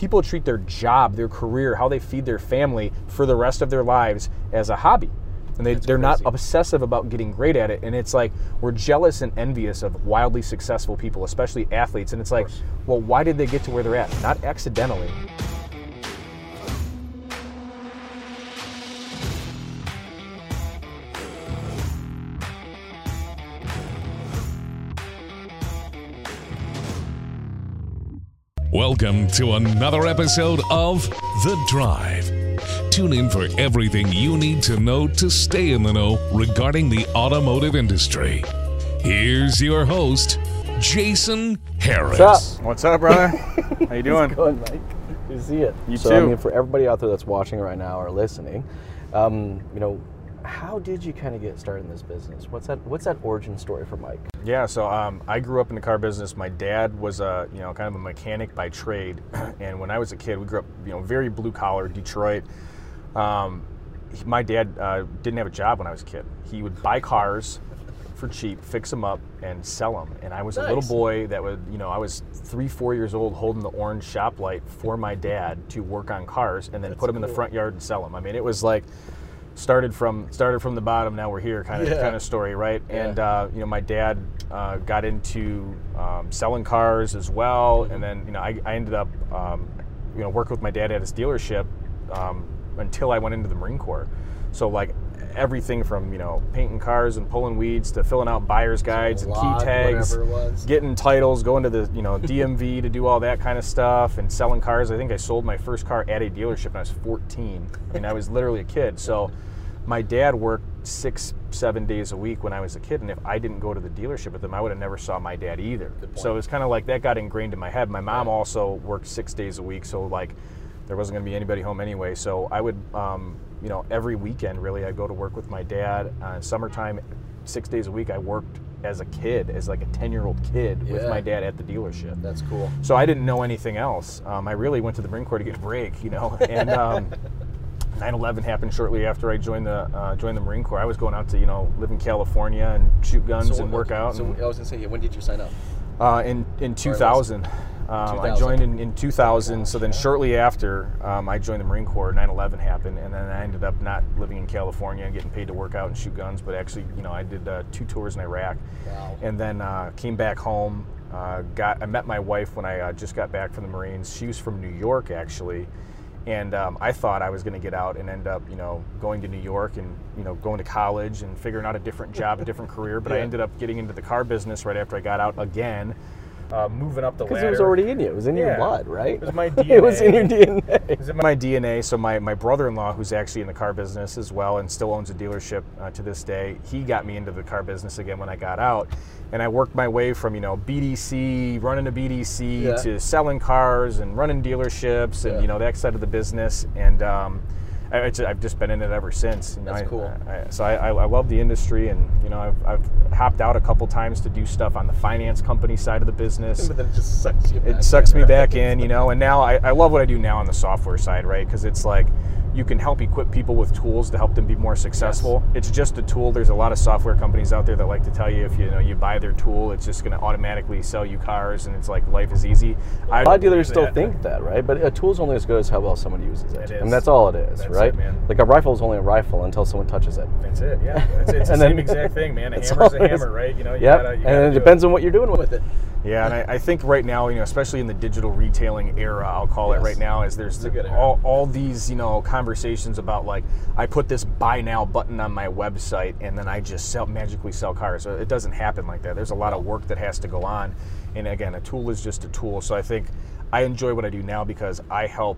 people treat their job, their career, how they feed their family for the rest of their lives as a hobby. And they, they're not obsessive about getting great at it. And it's like we're jealous and envious of wildly successful people, especially athletes. And it's like, well, why did they get to where they're at? Not accidentally. Welcome to another episode of The Drive. Tune in for everything you need to know to stay in the know regarding the automotive industry. Here's your host, Jason Harris. What's up? What's up, brother? How you doing? Going, Mike. Good to see it. You so, I too. mean, for everybody out there that's watching right now or listening, um, you know, how did you kind of get started in this business? What's that? What's that origin story for Mike? Yeah, so um, I grew up in the car business. My dad was a you know kind of a mechanic by trade, and when I was a kid, we grew up you know very blue collar Detroit. Um, he- my dad uh, didn't have a job when I was a kid. He would buy cars for cheap, fix them up, and sell them. And I was a little boy that would you know I was three four years old holding the orange shop light for my dad to work on cars and then put them in the front yard and sell them. I mean it was like started from started from the bottom. Now we're here, kind of Yeah. kind of story, right? Yeah. And uh, you know, my dad uh, got into um, selling cars as well, and then you know, I, I ended up um, you know working with my dad at his dealership um, until I went into the Marine Corps. So like everything from you know painting cars and pulling weeds to filling out buyer's guides and log, key tags, whatever it was. getting titles, going to the you know DMV to do all that kind of stuff, and selling cars. I think I sold my first car at a dealership when I was 14. I mean, I was literally a kid. So my dad worked six, seven days a week when I was a kid, and if I didn't go to the dealership with him, I would have never saw my dad either. So it was kind of like that got ingrained in my head. My mom also worked six days a week, so like there wasn't going to be anybody home anyway. So I would, um, you know, every weekend really, I'd go to work with my dad. Uh, summertime, six days a week, I worked as a kid, as like a 10 year old kid with my dad at the dealership. That's cool. So I didn't know anything else. Um, I really went to the Marine Corps to get a break, you know. And um, 9/11 happened shortly after I joined the uh, joined the Marine Corps. I was going out to you know live in California and shoot guns and work out. So and, I was gonna say, when did you sign up? uh, in in 2000. Um, I joined in, in 2000. So then shortly after um, I joined the Marine Corps, 9/11 happened, and then I ended up not living in California and getting paid to work out and shoot guns, but actually, you know, I did uh, two tours in Iraq, Wow. and then uh, came back home. Uh, got I met my wife when I uh, just got back from the Marines. She was from New York actually, and um, I thought I was going to get out and end up, you know, going to New York and you know going to college and figuring out a different job, a different career. But I ended up getting into the car business right after I got out again, uh, moving up the ladder. Because it was already in you. It was in your blood, right? It was my DNA. it was in your DNA. It's in my DNA. So my, my brother-in-law, who's actually in the car business as well and still owns a dealership uh, to this day, he got me into the car business again when I got out, and I worked my way from you know BDC, running a BDC, Yeah. to selling cars and running dealerships and Yeah. you know that side of the business. And um, I've just been in it ever since. You know, That's I- cool. I, so I, I, I love the industry, and you know I've, I've hopped out a couple times to do stuff on the finance company side of the business But then it just sucks you. it sucks in, me back in, you know. And now I, I love what I do now on the software side, right? Because it's like you can help equip people with tools to help them be more successful. It's just a tool. There's a lot of software companies out there that like to tell you if you, know you buy their tool, it's just going to automatically sell you cars, and it's like life is easy. I A lot of dealers still that. think that, right? But a tool's only as good as how well someone uses it. It And that's all it is, That's right? it. Like a rifle is only a rifle until someone touches it. That's it. Yeah, it's, it's the then- same exact thing, man. A hammer's a it is. hammer, right? You know, you Yep. gotta, you and it depends on what you're doing with it. Yeah, and I, I think right now, you know, especially in the digital retailing era, I'll call Yes. it right now, is there's good all, all these, you know, conversations about like I put this buy now button on my website and then I just sell magically sell cars. So It doesn't happen like that. There's a lot of work that has to go on, and again, a tool is just a tool. So I think I enjoy what I do now because I help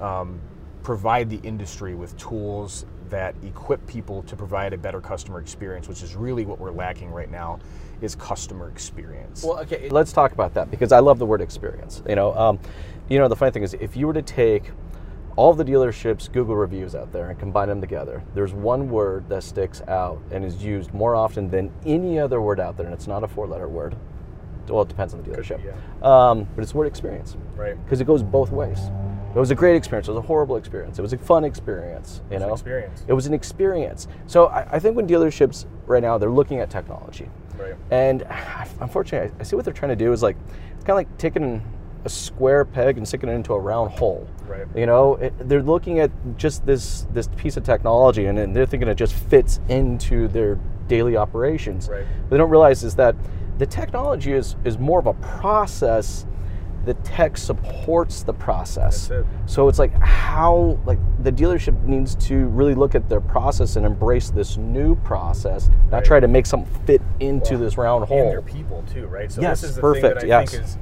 um, provide the industry with tools that equip people to provide a better customer experience, which is really what we're lacking right now, is customer experience. Well, okay, let's talk about that because I love the word experience. You know, um, you know, the funny thing is, if you were to take all the dealerships' Google reviews out there and combine them together, there's one word that sticks out and is used more often than any other word out there, and it's not a four-letter word. Well, it depends on the dealership, um, but it's the word experience Right. because it goes both ways. It was a great experience. It was a horrible experience. It was a fun experience. You know, experience. It was an experience. So I, I think when dealerships right now they're looking at technology, Right. and unfortunately, I, I see what they're trying to do is like it's kind of like taking a square peg and sticking it into a round hole. Right. You know, it, they're looking at just this this piece of technology, and, and they're thinking it just fits into their daily operations. Right. What they don't realize is that the technology is is more of a process. The tech supports the process. It. So it's like how like the dealership needs to really look at their process and embrace this new process, not Right. try to make something fit into this round and hole. their people too, right? So Yes, this is the perfect, thing that I yes. think is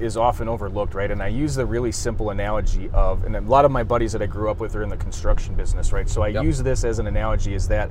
is often overlooked, right? And I use the really simple analogy of, and a lot of my buddies that I grew up with are in the construction business, right? So I Yep. use this as an analogy: is that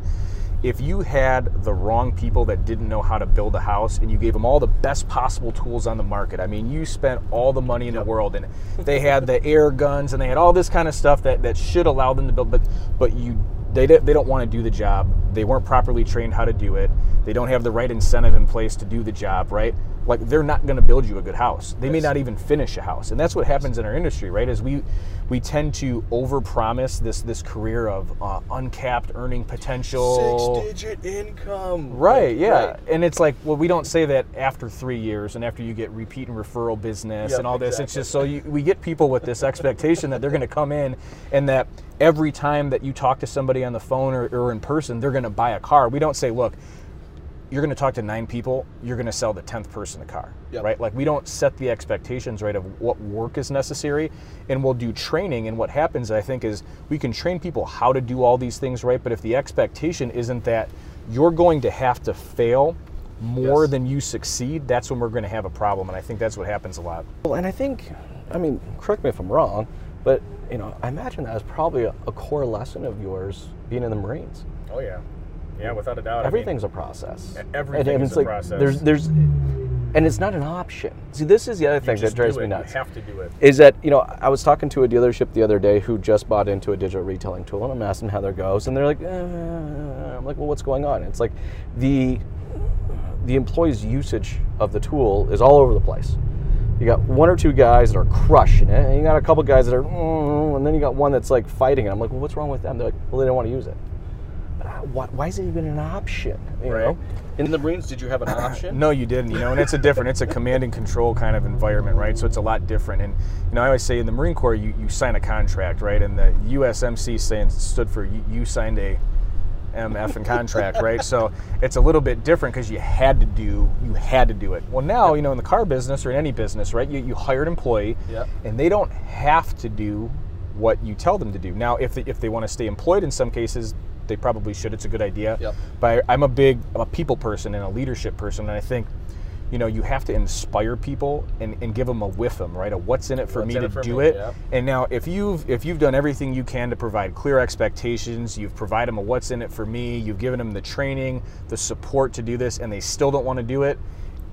if you had the wrong people that didn't know how to build a house, and you gave them all the best possible tools on the market, I mean, you spent all the money in the world, and they had the air guns, and they had all this kind of stuff that that should allow them to build, but but you they, they don't want to do the job. They weren't properly trained how to do it. They don't have the right incentive in place to do the job, right? Like they're not going to build you a good house. They may not even finish a house, and that's what happens in our industry, right? Is we we tend to overpromise this this career of uh, uncapped earning potential. six digit income. Right, yeah. And it's like, well, we don't say that after three years and after you get repeat and referral business Yep, and all this. It's just so you, we get people with this expectation that they're going to come in and that every time that you talk to somebody on the phone or, or in person, they're going to buy a car. We don't say, look, you're going to talk to nine people, you're going to sell the 10th person the car, Yep. right? Like we don't set the expectations, right, of what work is necessary, and we'll do training. And what happens, I think, is we can train people how to do all these things, right? But if the expectation isn't that you're going to have to fail more Yes. than you succeed, that's when we're going to have a problem. And I think that's what happens a lot. Well, and I think, I mean, correct me if I'm wrong, but you know, I imagine that was probably a, a core lesson of yours being in the Marines. Oh yeah, yeah, without a doubt. Everything's a process. Everything and is it's a like, process. There's, there's, and it's not an option. See, this is the other thing that drives me nuts. You have to do it. is that you know I was talking to a dealership the other day who just bought into a digital retailing tool, and I'm asking how there goes, and they're like, eh. I'm like, well, what's going on? It's like the the employees' usage of the tool is all over the place. You got one or two guys that are crushing it, and you got a couple guys that are, mm, and then you got one that's like fighting it. I'm like, well, what's wrong with them? They're like, well, they don't want to use it. But why, why is it even an option? You Right. know, in the Marines, did you have an option? No, you didn't. You know, and it's a different. It's a command and control kind of environment, right? So it's a lot different. And you know, I always say in the Marine Corps, you, you sign a contract, right? And the USMC saying stood for you, you signed a MF and contract, right? So it's a little bit different because you had to do you had to do it. Well, now you know in the car business or in any business, right? You you hire an employee, Yep. and they don't have to do what you tell them to do. Now, if they, if they want to stay employed in some cases, they probably should. It's a good idea. Yep. But I'm a big I'm a people person and a leadership person, and I think. You know, you have to inspire people and, and give them a whiff them, right? A what's in it for What's me to for do me, it. yep. And now, if you've if you've done everything you can to provide clear expectations, you've provided them a what's in it for me, you've given them the training, the support to do this, and they still don't want to do it,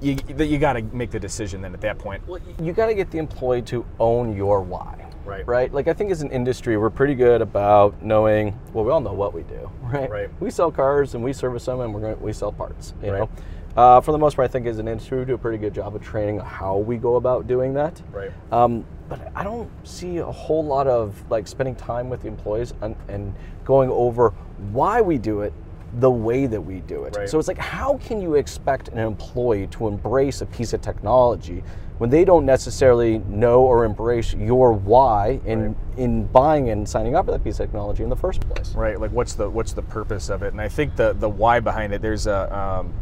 you you got to make the decision then at that point. Well, you got to get the employee to own your why. Right. Right. Like I think as an industry, we're pretty good about knowing. Well, we all know what we do, right? Right. We sell cars and we service them, and we're going. We sell parts. You Right. know. Uh, for the most part, I think as an industry, we do a pretty good job of training how we go about doing that. Right. Um, but I don't see a whole lot of like spending time with the employees and, and going over why we do it the way that we do it. Right. So it's like, how can you expect an employee to embrace a piece of technology when they don't necessarily know or embrace your why in Right. in buying and signing up for that piece of technology in the first place? Right. Like, what's the what's the purpose of it? And I think the the why behind it. There's a um,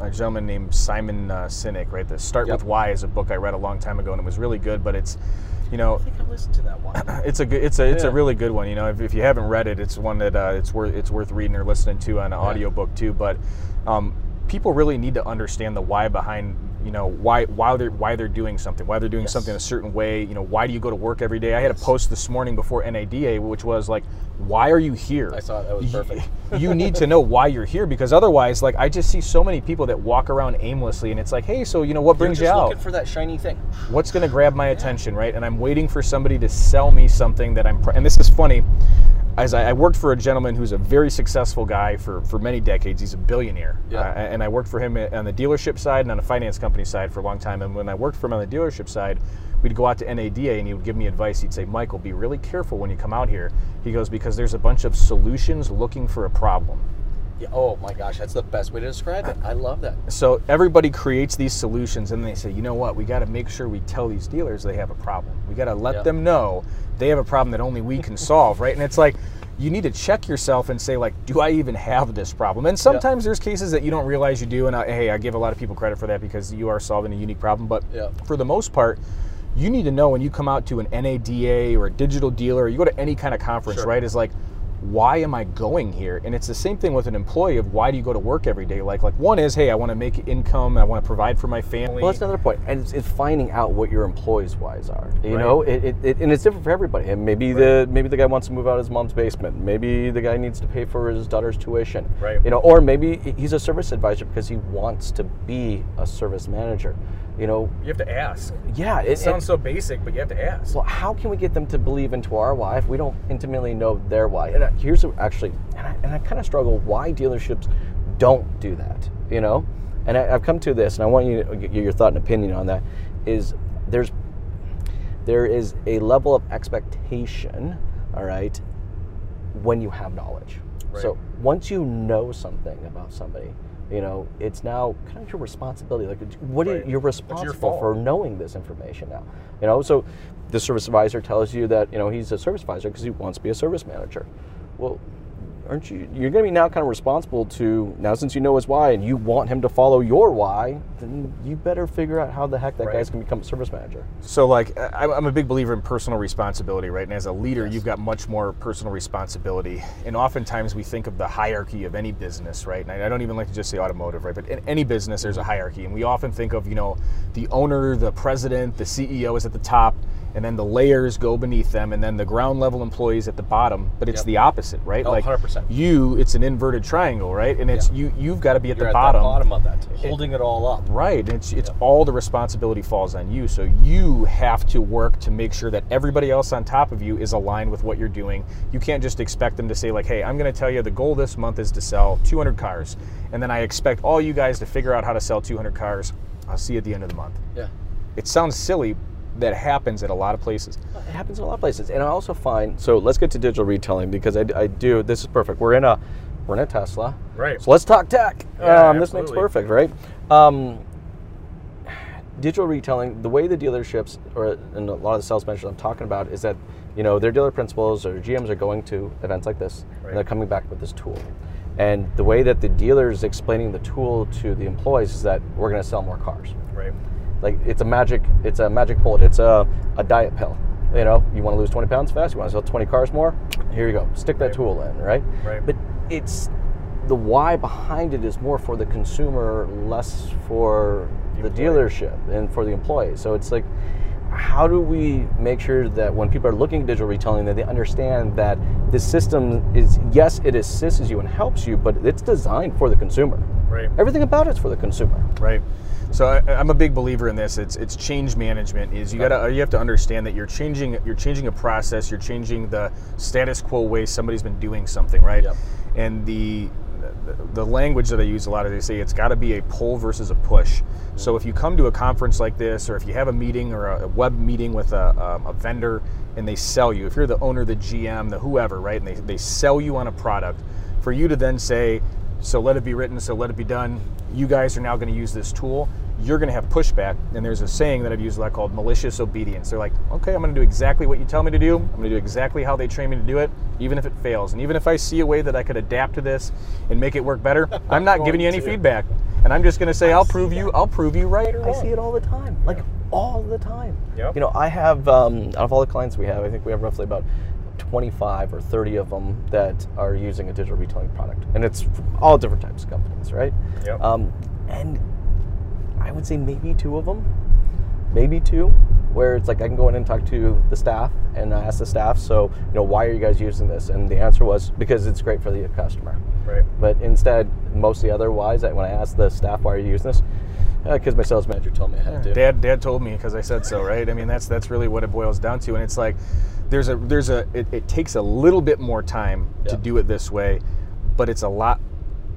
a gentleman named Simon uh, Sinek. Right. The Start Yep. with Why is a book I read a long time ago, and it was really good. But it's, you know, think I listened to that one. it's a good it's a it's Yeah. a really good one you know if, if you haven't read it it's one that uh, it's worth it's worth reading or listening to on an audiobook too but um, people really need to understand the why behind you know why why they're why they're doing something why they're doing Yes. something a certain way you know why do you go to work every day i had a post this morning before NADA which was like why are you here I saw it. That was perfect. you need to know why you're here because otherwise like i just see so many people that walk around aimlessly and it's like hey so you know what brings you out for that shiny thing. what's going to grab my attention, right? And I'm waiting for somebody to sell me something that I'm. Pr- and this is funny. As I, I worked for a gentleman who's a very successful guy for, for many decades. He's a billionaire. Yeah. Uh, and I worked for him on the dealership side and on the finance company side for a long time. And when I worked for him on the dealership side, we'd go out to NADA and he would give me advice. He'd say, Michael, be really careful when you come out here. He goes, because there's a bunch of solutions looking for a problem Yeah, oh my gosh, that's the best way to describe it. I love that. So everybody creates these solutions and they say, you know what, we got to make sure we tell these dealers they have a problem. We got to let Yeah. them know they have a problem that only we can solve, right? And it's like, you need to check yourself and say, like, do I even have this problem? And sometimes there's cases that you don't realize you do. And I, hey, I give a lot of people credit for that because you are solving a unique problem. But Yeah. for the most part, you need to know when you come out to an NADA or a digital dealer, or you go to any kind of conference, Sure. right? Is like, why am I going here? And it's the same thing with an employee of why do you go to work every day? Like, like one is, hey, I want to make income, I want to provide for my family. Well, that's another point. and it's, it's finding out what your employees' whys are. You Right. know, it, it, it, and it's different for everybody. And maybe the maybe the guy wants to move out of his mom's basement. Maybe the guy needs to pay for his daughter's tuition. Right. You know, or maybe he's a service advisor because he wants to be a service manager. You know, you have to ask. yeah. It, it- so basic, but you have to ask. well, how can we get them to believe into our why if we don't intimately know their why? And here's a- actually, and I, and I kind of struggle why dealerships don't do that. You know, and I, I've come to this, and I want you to get your thought and opinion on that. Is there's there is a level of expectation, all right, when you have knowledge. Right. So once you know something about somebody, you know, it's now kind of your responsibility. Like, what are Right. you're It's your responsible for knowing this information now. You know, so the service advisor tells you that you know he's a service advisor because he wants to be a service manager. Well, aren't you? You're going to be now kind of responsible to now since you know his why and you want him to follow your why. Then you better figure out how the heck that Right. guy's going to become a service manager. So, like, I'm a big believer in personal responsibility, right? And as a leader, you've got much more personal responsibility. And oftentimes we think of the hierarchy of any business, right? And I I don't even like to just say automotive, right? But in any business, there's a hierarchy. And we often think of, you know, the owner, the president, the CEO is at the top, and then the layers go beneath them, and then the ground level employees at the bottom. But it's Yep. the opposite, right? Oh, like 100%. you, it's an inverted triangle, right? And it's Yeah. you. You've got to be at You're the at bottom. the bottom of that, holding it all up. Right. and It's it's all the responsibility falls on you. So you have to work to make sure that everybody else on top of you is aligned with what you're doing. You can't just expect them to say like, "Hey, I'm going to tell you the goal this month is to sell 200 cars." And then I expect all you guys to figure out how to sell 200 cars. I'll see you at the end of the month. Yeah. It sounds silly that happens at a lot of places. It happens in a lot of places, and I also find. So let's get to digital retailing because I, I do. This is perfect. We're in a we're in a Tesla. Right. So let's talk tech. Yeah, um, this makes perfect, right? Um, digital retailing, the way the dealerships or and a lot of the sales managers I'm talking about is that you know their dealer principals or GMs are going to events like this Right. and they're coming back with this tool. And the way that the dealer is explaining the tool to the employees is that we're going to sell more cars Right. Like it's a magic it's a magic bullet it's a, a diet pill you know you want to lose 20 pounds fast you want to sell 20 cars more here you go stick that Right. tool in right Right. but it's the why behind it is more for the consumer less for the, employee. dealership and for the employee so it's like how do we make sure that when people are looking at digital retailing that they understand that this system is yes it assists you and helps you but it's designed for the consumer Right. everything about it's for the consumer Right. So I, I'm a big believer in this. It's it's change management. Is you gotta you have to understand that you're changing you're changing a process. You're changing the status quo way somebody's been doing something, right? Yep. And the the language that I use a lot of they say it's got to be a pull versus a push. So if you come to a conference like this, or if you have a meeting or a web meeting with a, um, a vendor and they sell you, if you're the owner, the GM, the whoever, right, and they, they sell you on a product, for you to then say, so let it be written, so let it be done. You guys are now going to use this tool. You're going to have pushback. And there's a saying that I've used a lot called malicious obedience. They're like, okay, I'm going to do exactly what you tell me to do. I'm going to do exactly how they train me to do it, even if it fails. And even if I see a way that I could adapt to this and make it work better, I'm not giving you any to. feedback. And I'm just going to say, I'll prove you, I'll prove you right or I see it all the time, like all the time. Yep. You know, I have um, out of all the clients we have, I think we have roughly about 25 or 30 of them that are using a digital retailing product, and it's all different types of companies, right? Yep. Um, and I would say maybe two of them, maybe two, where it's like I can go in and talk to the staff and I ask the staff, so you know, why are you guys using this? And the answer was because it's great for the customer. Right. But instead, most of the other whys, when I ask the staff why are you using this, Uh, because my sales manager told me I had to. Dad, Dad told me because I said so, right? I mean, that's that's really what it boils down to, and it's like there's a there's a it, it takes a little bit more time to do it this way, but it's a lot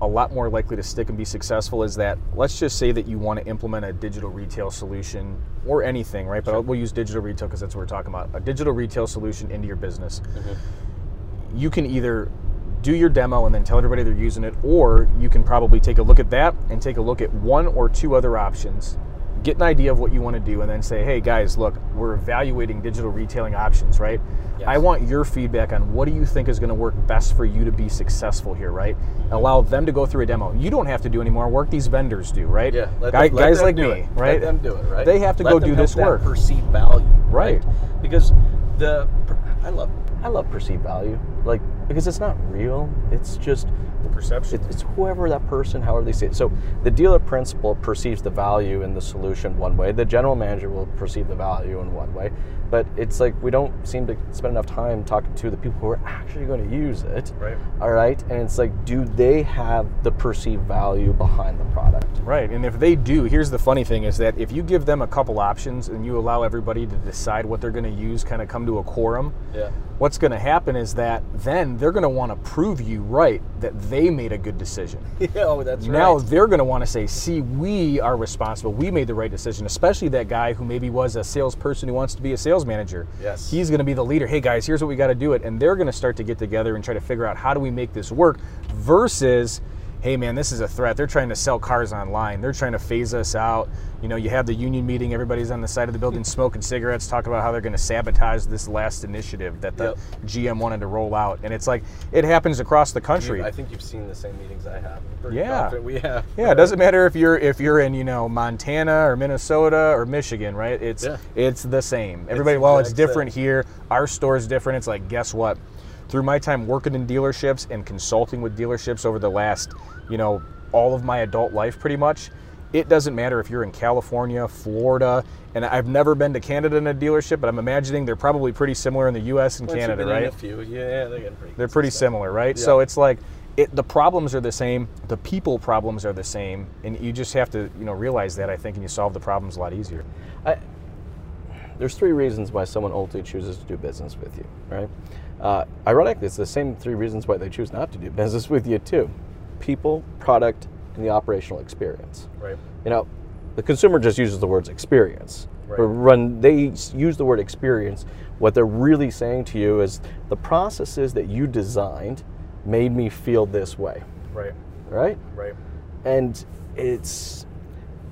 a lot more likely to stick and be successful. Is that let's just say that you want to implement a digital retail solution or anything, right? But we'll use digital retail because that's what we're talking about. A digital retail solution into your business. Mm-hmm. You can either do your demo and then tell everybody they're using it, or you can probably take a look at that and take a look at one or two other options, get an idea of what you want to do, and then say, hey guys, look, we're evaluating digital retailing options, right? Yes. I want your feedback on what do you think is going to work best for you to be successful here, right? Allow them to go through a demo. You don't have to do any more work; these vendors do, right? Yeah, let Guy- them- let guys them like do me, it. right? Let them do it, right? They have to Let go them do help this that work. Perceived value, Right. Because the I love I love perceived value, like because it's not real. It's just Perception. it, it's whoever that person, however they see it. So the dealer principal perceives the value in the solution one way. The general manager will perceive the value in one way. But it's like we don't seem to spend enough time talking to the people who are actually going to use it. Right. All right. And it's like, do they have the perceived value behind the product? Right, and if they do, here's the funny thing is that if you give them a couple options and you allow everybody to decide what they're going to use, kind of come to a quorum, Yeah. what's going to happen is that then they're going to want to prove you right that they made a good decision. Yeah. Oh, that's Now they're going to want to say, see, we are responsible. We made the right decision, especially that guy who maybe was a salesperson who wants to be a sales manager. Yes. He's going to be the leader. Hey, guys, here's what we got to do it. And they're going to start to get together and try to figure out how do we make this work versus, hey, man, this is a threat. They're trying to sell cars online. They're trying to phase us out. You know, you have the union meeting, everybody's on the side of the building smoking cigarettes, talking about how they're going to sabotage this last initiative that the Yep. GM wanted to roll out. And it's like, it happens across the country. I think you've seen the same meetings I have. Yeah. we have. Yeah, it doesn't matter if you're if you're in you know Montana or Minnesota or Michigan, right? It's Yeah. it's the same. Everybody, well, it's different here. Our store's different. It's like, guess what? Through my time working in dealerships and consulting with dealerships over the last, you know, all of my adult life, pretty much. It doesn't matter if you're in California, Florida, and I've never been to Canada in a dealership, but I'm imagining they're probably pretty similar in the U.S. and Once Canada, right? A few. Yeah, they're pretty. They're pretty similar, right? Yeah. So it's like it, the problems are the same, the people problems are the same, and you just have to you know realize that I think, and you solve the problems a lot easier. I, there's three reasons why someone ultimately chooses to do business with you, right? Uh, ironically, it's the same three reasons why they choose not to do business with you too: people, product, and the operational experience. Right. You know, the consumer just uses the words experience. Right. But when they use the word experience, what they're really saying to you is the processes that you designed made me feel this way, Right. right? Right. and it's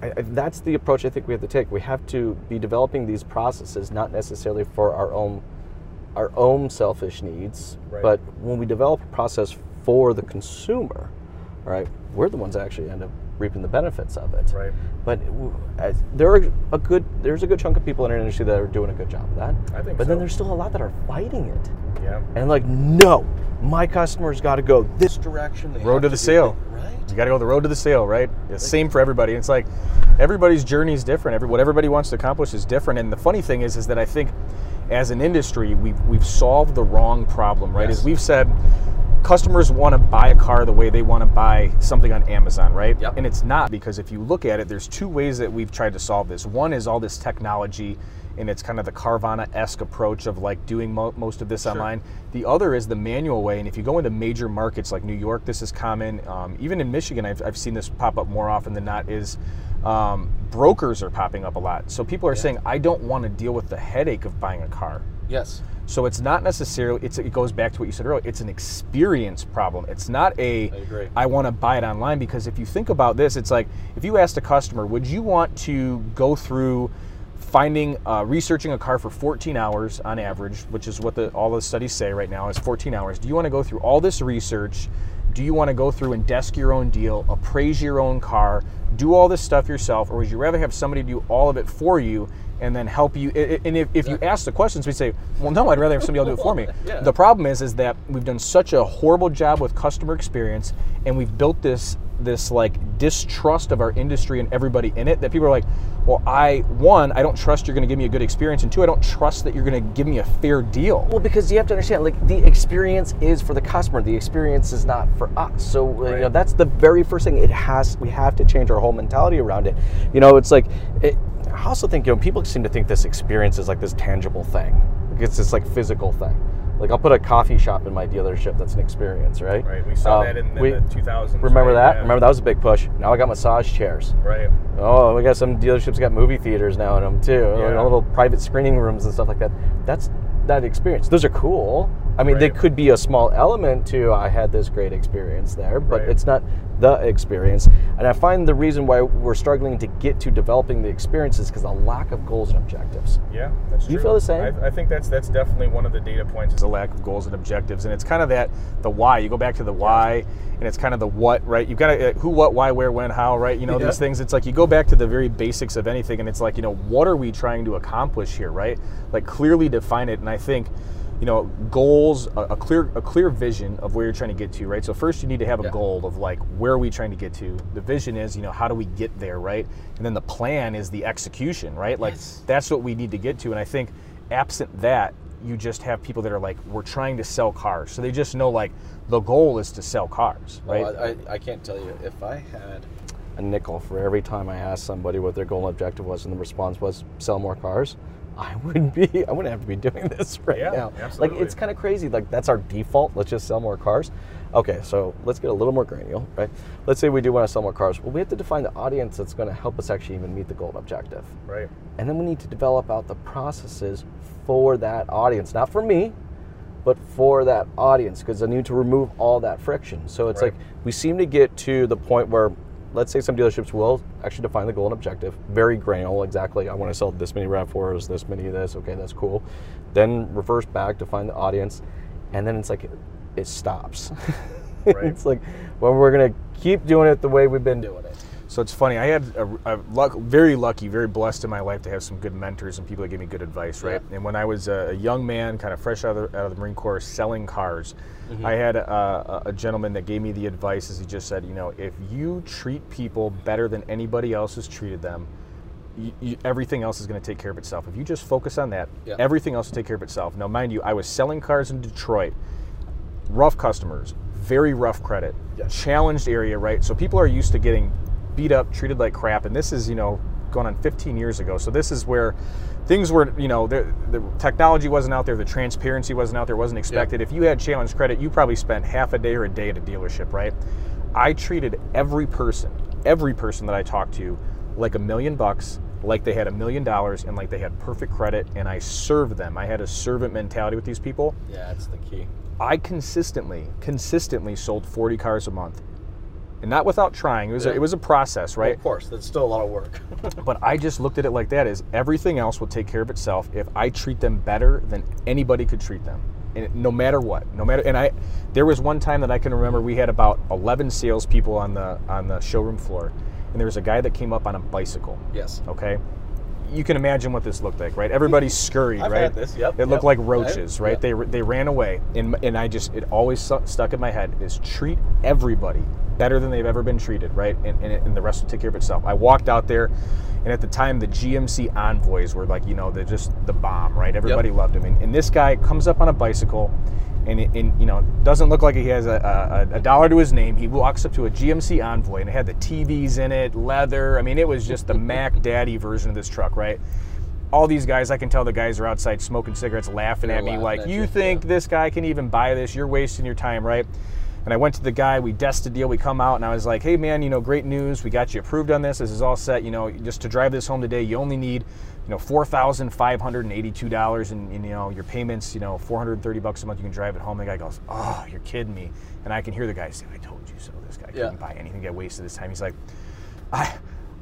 I, I, that's the approach I think we have to take. We have to be developing these processes not necessarily for our own our own selfish needs, Right. but when we develop a process for the consumer, right, we're the ones that actually end up reaping the benefits of it. Right. But as- there are a good there's a good chunk of people in our industry that are doing a good job of that. I think But then there's still a lot that are fighting it. Yeah. And like, no, my customers got to go this direction. Road to the do sale. Right. You got to go the road to the sale, right? It's same for everybody. It's like everybody's journey is different. Every, what everybody wants to accomplish is different. And the funny thing is, is that I think as an industry, we've we've solved the wrong problem, right? Yes. As we've said, customers want to buy a car the way they want to buy something on Amazon, right? Yep. And it's not because if you look at it, there's two ways that we've tried to solve this. One is all this technology. And it's kind of the Carvana-esque approach of like doing mo- most of this online. The other is the manual way. And if you go into major markets like New York, this is common. Um, even in Michigan, I've, I've seen this pop up more often than not. Is um, brokers are popping up a lot. So people are saying, I don't want to deal with the headache of buying a car. Yes. So it's not necessarily. It's, it goes back to what you said earlier. It's an experience problem. It's not a. I. I want to buy it online because if you think about this, it's like if you asked a customer, would you want to go through finding, uh, researching a car for 14 hours on average, which is what the, all the studies say right now is 14 hours. Do you want to go through all this research? Do you want to go through and desk your own deal, appraise your own car, do all this stuff yourself, or would you rather have somebody do all of it for you and then help you? And if, if you ask the questions, we say, well, no, I'd rather have somebody else do it for me. Yeah. The problem is, is that we've done such a horrible job with customer experience, and we've built this this like distrust of our industry and everybody in it that people are like, well, I one, I don't trust you're going to give me a good experience, and two, I don't trust that you're going to give me a fair deal. Well, because you have to understand, like the experience is for the customer. The experience is not for us. So uh, you know, that's the very first thing. It has. We have to change our whole mentality around it. You know, it's like. It, I also think you know people seem to think this experience is like this tangible thing. Like it's this like physical thing. Like I'll put a coffee shop in my dealership. That's an experience, right? Right, we saw Um, that in, in we- the 2000s. Remember right? that? Yeah. Remember that was a big push. Now I got massage chairs. Right. Oh, we got some dealerships got movie theaters now in them too. Yeah. Little private screening rooms and stuff like that. That's that experience. Those are cool. I mean, there could be a small element to I had this great experience there, but Right. it's not the experience. And I find the reason why we're struggling to get to developing the experience is because of lack of goals and objectives. Yeah, that's true. You feel the same? I, I think that's that's definitely one of the data points is a lack of goals and objectives, and it's kind of that the why. You go back to the why, and it's kind of the what, right? You've got to uh, who, what, why, where, when, how, right? You know Yeah. these things. It's like you go back to the very basics of anything, and it's like you know what are we trying to accomplish here, right? Like clearly define it, and I think. You know, goals, a, a clear, a clear vision of where you're trying to get to, right? So first, you need to have a Yeah. goal of like where are we trying to get to. The vision is, you know, how do we get there, right? And then the plan is the execution, right? Like Yes. that's what we need to get to. And I think absent that, you just have people that are like, we're trying to sell cars. So they just know like the goal is to sell cars, right? Well, I, I can't tell you if I had a nickel for every time I asked somebody what their goal and objective was, and the response was sell more cars. I wouldn't be. I wouldn't have to be doing this right Yeah, now. Like it's kind of crazy. Like that's our default. Let's just sell more cars. Okay, so let's get a little more granular, right? Let's say we do want to sell more cars. Well, we have to define the audience that's going to help us actually even meet the goal and objective. right. And then we need to develop out the processes for that audience, not for me, but for that audience, because I need to remove all that friction. So it's Right. like we seem to get to the point where, let's say some dealerships will actually define the goal and objective, very granular, exactly. I want to sell this many RAV4s, this many of this, okay, that's cool. Then reverse back, define the audience, and then it's like it, it stops. Right. it's like, well, we're going to keep doing it the way we've been doing it. So it's funny. I had a, a luck, very lucky, very blessed in my life to have some good mentors and people that gave me good advice, right? Yeah. And when I was a, a young man, kind of fresh out of, the, out of the Marine Corps, selling cars, Mm-hmm. I had a, a, gentleman that gave me the advice, as he just said, you know, if you treat people better than anybody else has treated them, you, you, everything else is going to take care of itself. If you just focus on that, Yeah. everything else will take care of itself. Now, mind you, I was selling cars in Detroit rough customers, very rough credit, Yes. challenged area, right? So people are used to getting beat up, treated like crap, and this is, you know, going on 15 years ago. So this is where things were, you know, the, the technology wasn't out there, the transparency wasn't out there, wasn't expected. If you had challenge credit, you probably spent half a day or a day at a dealership, right? I treated every person, every person that I talked to, like a million bucks, like they had a million dollars, and like they had perfect credit, and I served them. I had a servant mentality with these people. Yeah, that's the key. I consistently, consistently sold 40 cars a month. And not without trying. It was, a, it was a process, right? Of course, that's still a lot of work. But I just looked at it like that is everything else will take care of itself if I treat them better than anybody could treat them. And no matter what, no matter and I there was one time that I can remember we had about 11 salespeople on the on the showroom floor and there was a guy that came up on a bicycle. yes. Okay. You can imagine what this looked like, right? Everybody scurried, I've right? this, yep, It looked like roaches, right? yep. They they ran away, and and I just it always stuck in my head is treat everybody better than they've ever been treated, right? And and, and the rest will take care of itself. I walked out there, and at the time the GMC Envoys were like you know they're just the bomb, right? Everybody loved them, and, and this guy comes up on a bicycle. And, it, and you know, doesn't look like he has a, a, a dollar to his name. He walks up to a GMC Envoy and it had the TVs in it, leather. I mean, it was just the Mac Daddy version of this truck, right? all these guys, I can tell the guys are outside smoking cigarettes, laughing They're at me laughing like, at "You think yeah. this guy can even buy this? You're wasting your time, right?" And I went to the guy. We desk the deal. We come out, and I was like, "Hey, man, you know, great news. We got you approved on this. This is all set. You know, just to drive this home today, you only need, you know, four thousand five hundred and eighty-two dollars, and you know, your payments, you know, four hundred and thirty bucks a month. You can drive it home." The guy goes, "Oh, you're kidding me!" And I can hear the guy say, "I told you so. This guy Yeah. couldn't buy anything. Get wasted this time." He's like, I,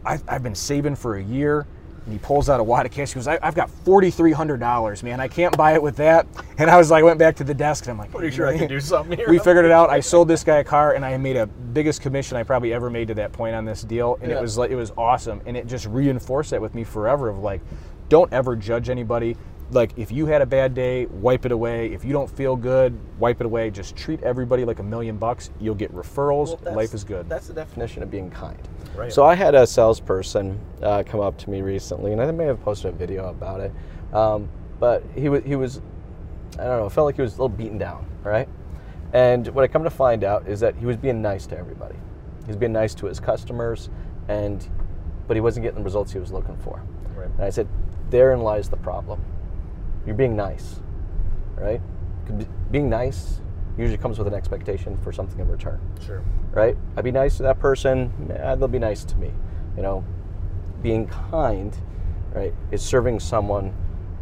I, I've been saving for a year. And he pulls out a wad of cash. He goes, I, I've got $4,300, man. I can't buy it with that. And I was like, went back to the desk and I'm like, Pretty sure I can do something here. We figured it out. I sold this guy a car and I made a biggest commission I probably ever made to that point on this deal. And Yeah. it was like, it was awesome. And it just reinforced that with me forever of like, don't ever judge anybody. Like if you had a bad day, wipe it away. If you don't feel good, wipe it away. Just treat everybody like a million bucks. You'll get referrals. Well, Life is good. That's the definition of being kind. Right. So I had a salesperson uh, come up to me recently, and I may have posted a video about it. Um, but he was he was, I don't know, it felt like he was a little beaten down, right? And what I come to find out is that he was being nice to everybody. He was being nice to his customers, and but he wasn't getting the results he was looking for. Right. And I said, therein lies the problem. You're being nice, right? Being nice usually comes with an expectation for something in return Sure. right? I'd be nice to that person, eh, they'll be nice to me. You know, being kind, right, is serving someone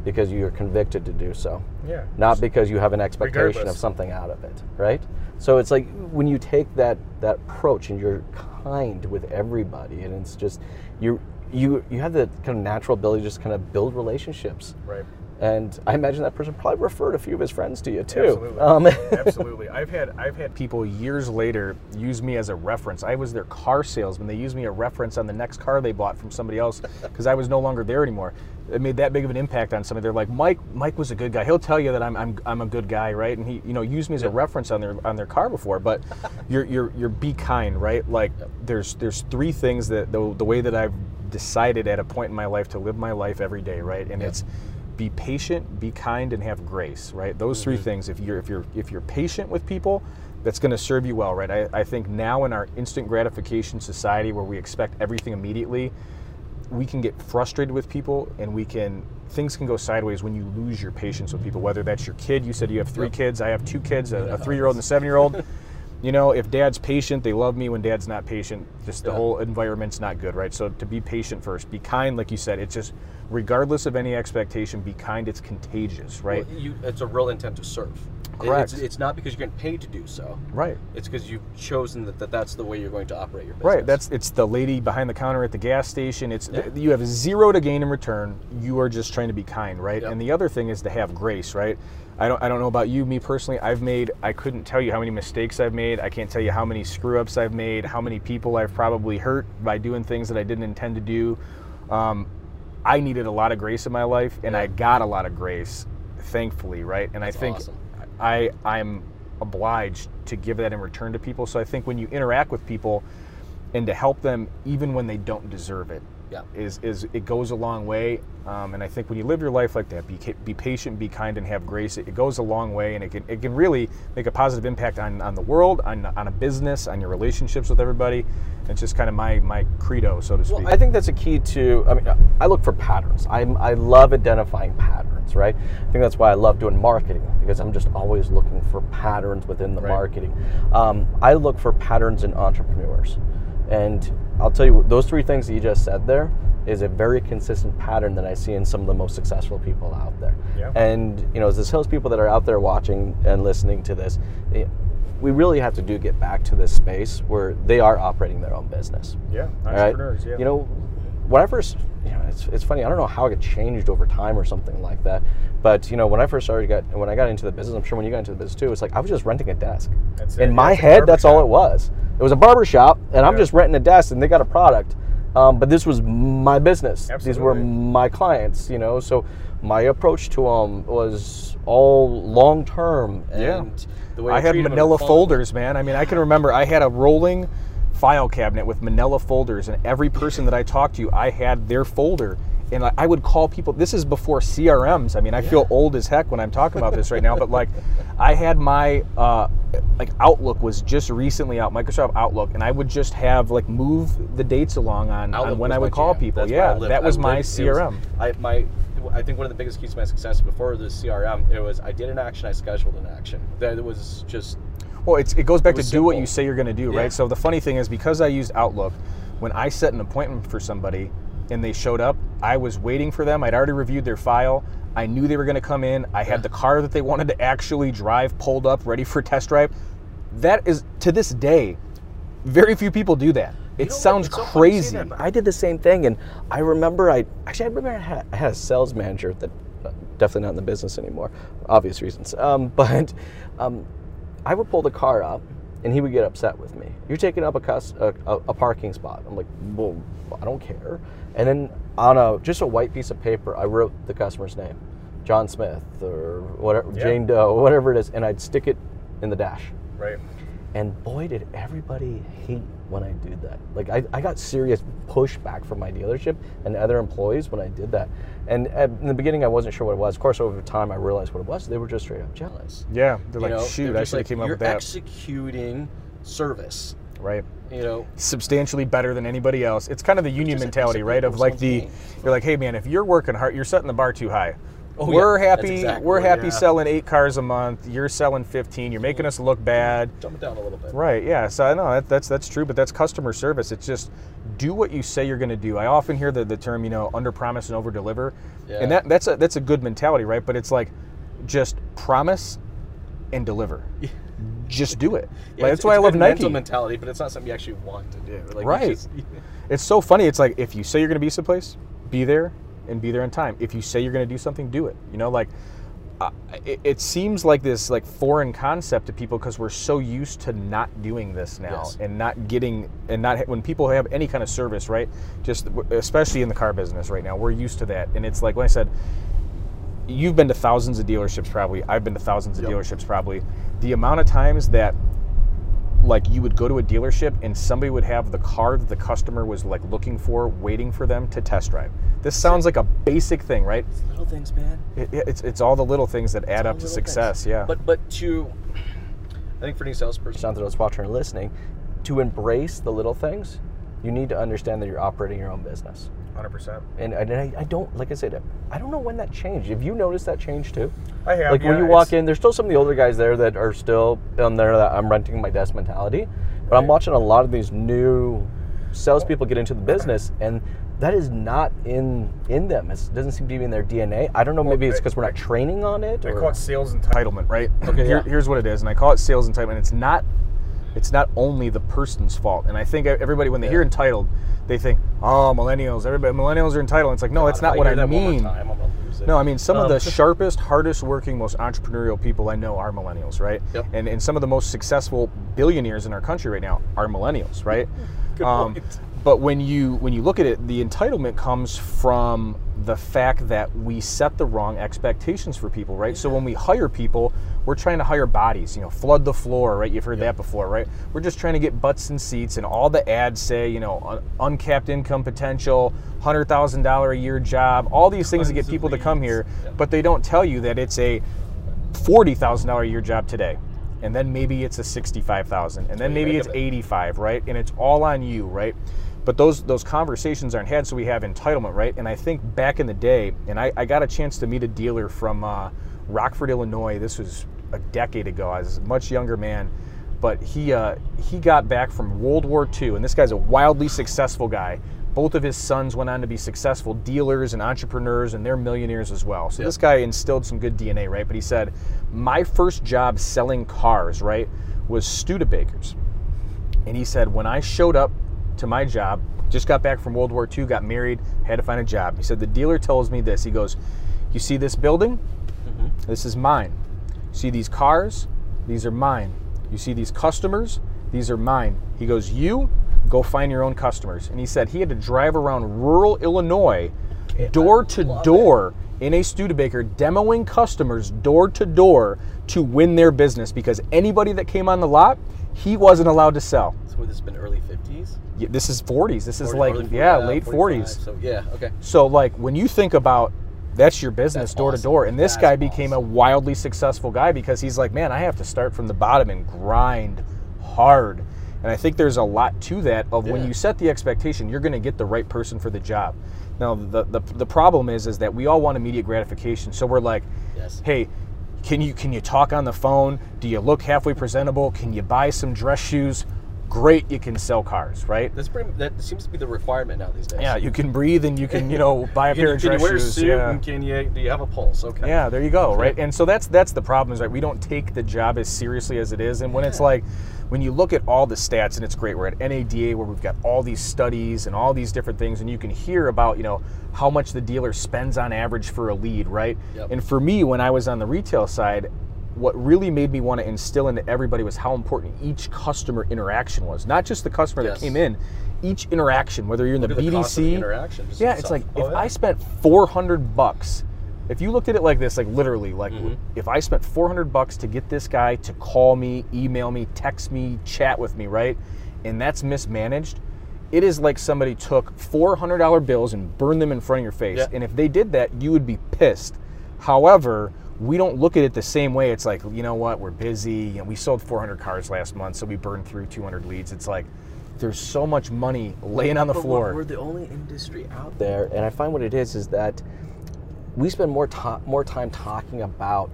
because you're convicted to do so Yeah. not because you have an expectation Regardless. of something out of it, right? So it's like when you take that that approach and you're kind with everybody, and it's just you you you have the kind of natural ability to just kind of build relationships. Right. And I imagine that person probably referred a few of his friends to you too. Absolutely. Um, Absolutely. I've had I've had people years later use me as a reference. I was their car salesman. They used me a reference on the next car they bought from somebody else because I was no longer there anymore. It made that big of an impact on somebody. They're like, Mike. Mike was a good guy. He'll tell you that I'm I'm, I'm a good guy, right? And he you know used me as a reference on their on their car before. But you're you're you're be kind, right? Like there's there's three things that the, the way that I've decided at a point in my life to live my life every day, right? And it's be patient, be kind, and have grace. Right? Those three mm-hmm. things. If you're if you're if you're patient with people, that's going to serve you well. Right? I, I think now in our instant gratification society where we expect everything immediately, we can get frustrated with people, and we can things can go sideways when you lose your patience with people. Whether that's your kid. You said you have three kids. I have two kids, a, a three-year-old and a seven-year-old. you know, if dad's patient, they love me. When dad's not patient, just the Yeah. whole environment's not good, right? So to be patient first, be kind, like you said. It's just regardless of any expectation, be kind. It's contagious, right? Well, you, it's a real intent to serve. Correct. It's, it's not because you're getting paid to do so. right. It's because you've chosen that, that that's the way you're going to operate your business. Right. That's it's the lady behind the counter at the gas station. It's you have zero to gain in return. You are just trying to be kind, right? Yep. And the other thing is to have grace, right? I don't I don't know about you, me personally. I've made I couldn't tell you how many mistakes I've made. I can't tell you how many screw ups I've made. How many people I've probably hurt by doing things that I didn't intend to do. Um, I needed a lot of grace in my life, and I got a lot of grace, thankfully, right? And I think awesome. I I'm obliged to give that in return to people. So I think when you interact with people and to help them even when they don't deserve it Yeah. is is it goes a long way. Um, and I think when you live your life like that, be be patient, be kind, and have grace. It, it goes a long way, and it can it can really make a positive impact on, on the world, on on a business, on your relationships with everybody. It's just kind of my my credo, so to speak. Well, I think that's a key to. I mean, I look for patterns. I I love identifying patterns, right? I think that's why I love doing marketing because I'm just always looking for patterns within the Right. marketing. Um, I look for patterns in entrepreneurs, and I'll tell you those three things that you just said there is a very consistent pattern that I see in some of the most successful people out there. Yeah. And you know, as the salespeople that are out there watching and listening to this. It, we really have to do get back to this space where they are operating their own business. yeah, All right? entrepreneurs. Yeah, You know, when I first, you know, it's, it's funny. I don't know how it changed over time or something like that. But you know, when I first started, got when I got into the business, I'm sure when you got into the business too, it's like I was just renting a desk. That's it, In my head, that's all it was. It was a barber shop, and I'm Yeah. just renting a desk, and they got a product. Um, but this was my business. These were my clients. You know, so my approach to them was all long term. And Yeah. the way I had manila folders, man. I mean, I can remember I had a rolling file cabinet with manila folders, and every person that I talked to, I had their folder. And I- I would call people. This is before CRMs. I mean, I feel old as heck when I'm talking about this right now. But like, I had my uh, like Outlook was just recently out, Microsoft Outlook, and I would just have like move the dates along on, on when I would call jam. people. That's yeah, lived. that I was my lived- it CRM. I my I think one of the biggest keys to my success before the CRM it was I did an action, I scheduled an action. That was just Well, it's, it goes back to was do what you say you're going to do, Yeah. right? So the funny thing is, because I used Outlook, when I set an appointment for somebody and they showed up, I was waiting for them. I'd already reviewed their file. I knew they were going to come in. I had the car that they wanted to actually drive pulled up, ready for test drive. That is to this day, very few people do that. It know what? sounds It's so funny you say crazy. that, I did the same thing, and I remember I actually I remember I had, I had a sales manager that uh, definitely not in the business anymore, obvious reasons. Um, but um, I would pull the car up, and he would get upset with me. You're taking up a, cus- a, a, a parking spot. I'm like, well, I don't care. And then on a just a white piece of paper, I wrote the customer's name, John Smith or whatever, Yeah. Jane Doe, whatever it is, and I'd stick it in the dash. Right. And boy, did everybody hate when I did that. Like, I, I got serious pushback from my dealership and other employees when I did that. And at, in the beginning, I wasn't sure what it was. Of course, over time, I realized what it was. They were just straight up jealous. Yeah. They're You like, know, shoot, they're I should have like, came up with that. You're with that. executing service. Right. You know, substantially better than anybody else. It's kind of the union mentality, right? Of like the game. you're like, hey man, if you're working hard, you're setting the bar too high. Oh, we're That's happy. exactly we're happy yeah. selling eight cars a month. You're selling 15. You're making us look bad. Dumb it down a little bit. Right. Yeah. So I know that, that's that's true, but that's customer service. It's just do what you say you're going to do. I often hear the, the term, you know, under promise and over deliver, Yeah. and that that's a that's a good mentality, right? But it's like just promise and deliver. Just do it. Yeah, Like, that's why I love Nike. Mental mentality, but it's not something you actually want to do. Like, Right. just- It's so funny. It's like if you say you're going to be someplace, be there and be there in time. If you say you're going to do something, do it. You know, like uh, it, it seems like this like foreign concept to people because we're so used to not doing this now Yes. and not getting and not when people have any kind of service, right? Just especially in the car business right now, we're used to that, and it's like when I said. You've been to thousands of dealerships, probably. I've been to thousands of Yep. dealerships, probably. The amount of times that like you would go to a dealership and somebody would have the car that the customer was like looking for waiting for them to test drive this sounds like a basic thing right little things, man. it, it- it's, it's all the little things that add up to success things. yeah But but to, I think for any salesperson out there that's watching and listening, to embrace the little things, you need to understand that you're operating your own business. 100% And, and I, I don't, like I said, I don't know when that changed. Have you noticed that change too? I have, Like when you walk in, there's still some of the older guys there that are still on there that I'm renting my desk mentality. But I'm watching a lot of these new salespeople get into the business, and that is not in in them. It doesn't seem to be in their DNA. I don't know. Maybe it's because we're not training on it. I call it sales entitlement, right? Okay, Here- yeah. Here's what it is, and I call it sales entitlement. It's not, it's not only the person's fault. And I think everybody, when they hear entitled, they think, oh, millennials. Everybody, millennials are entitled. It's like, no, that's If not what I one more mean. time, I'm lose. No, I mean some of Um, the sharpest, hardest working, most entrepreneurial people I know are millennials, right? Yep. And and some of the most successful billionaires in our country right now are millennials, right? Good Um, point. But when you when you look at it, the entitlement comes from the fact that we set the wrong expectations for people, right? So when we hire people, we're trying to hire bodies, you know, flood the floor, right? You've heard that before, right? We're just trying to get butts and seats, and all the ads say, you know, un- uncapped income potential, hundred thousand dollar a year job, all these things to get people to come here, Yeah. but they don't tell you that it's a forty thousand dollar a year job today, and then maybe it's a sixty five thousand, and then What do you maybe it's of it? eighty five, right? And it's all on you, right? But those those conversations aren't had, so we have entitlement, right? And I think back in the day, and I, I got a chance to meet a dealer from uh, Rockford, Illinois. This was a decade ago. I was a much younger man, but he uh, he got back from World War II, and this guy's a wildly successful guy. Both of his sons went on to be successful dealers and entrepreneurs, and they're millionaires as well. So Yep. this guy instilled some good DNA, right? But he said, my first job selling cars, right, was Studebakers. And he said, when I showed up to my job, just got back from World War II, got married, had to find a job. He said, the dealer tells me this. He goes, You see this building? This is mine. See these cars? These are mine. You see these customers? These are mine. He goes, You go find your own customers. And he said he had to drive around rural Illinois, door to door, in a Studebaker, demoing customers door to door to win their business because anybody that came on the lot, he wasn't allowed to sell. This has been early 50s? Yeah, This is 40s. This is like, 40, yeah, uh, late 45. 40s. So yeah, okay. So like when you think about that's your business That's door to door, and this That's guy became a wildly successful guy because he's like, man, I have to start from the bottom and grind hard. And I think there's a lot to that of when you set the expectation, you're going to get the right person for the job. Now the, the the problem is is that we all want immediate gratification. So we're like, Yes. hey, can you can you talk on the phone? Do you look halfway presentable? Can you buy some dress shoes? Great, you can sell cars, right? That's pretty. That seems to be the requirement now these days. Yeah, you can breathe and you can, you know, buy a pair of can you dress wear a suit yeah. and can you? Do you have a pulse? Okay. Yeah, there you go, right? And so that's that's the problem is right. We don't take the job as seriously as it is, and when it's like, when you look at all the stats, and it's great. We're at NADA where we've got all these studies and all these different things, and you can hear about you know how much the dealer spends on average for a lead, right? Yep. And for me, when I was on the retail side. What really made me want to instill into everybody was how important each customer interaction was. Not just the customer Yes. that came in, each interaction, whether you're in the the the BDC, interaction, yeah, it's like Oh, if yeah. I spent 400 bucks, if you looked at it like this, like literally, like Mm-hmm. if I spent 400 bucks to get this guy to call me, email me, text me, chat with me, right? And that's mismanaged. It is like somebody took $400 bills and burned them in front of your face. Yeah. And if they did that, you would be pissed. However, we don't look at it the same way. It's like, you know what, we're busy. You know, we sold 400 cars last month, so we burned through 200 leads. It's like, there's so much money laying on the But floor. We're, the only industry out there, and I find what it is is that we spend more ta- more time talking about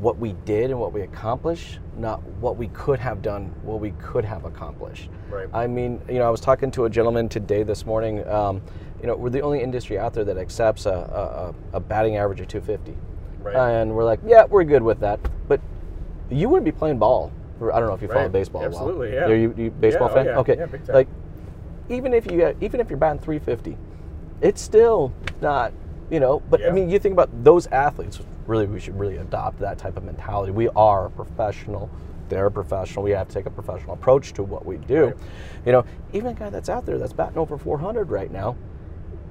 what we did and what we accomplished, not what we could have done, what we could have accomplished. Right. I mean, you know, I was talking to a gentleman today this morning. Um, you know, we're the only industry out there that accepts a, a, a batting average of 250. Right. Uh, and we're like, yeah, we're good with that. But you wouldn't be playing ball. For, I don't know if you follow Right. baseball. well. Absolutely, yeah. Are you, you a baseball Yeah, oh fan? yeah, Okay. yeah, big time. Like, even if you even if you're batting 350, it's still not. You know, but I mean, you think about those athletes. Really, we should really adopt that type of mentality. We are professional. They're professional. We have to take a professional approach to what we do. Right. You know, even a guy that's out there that's batting over 400 right now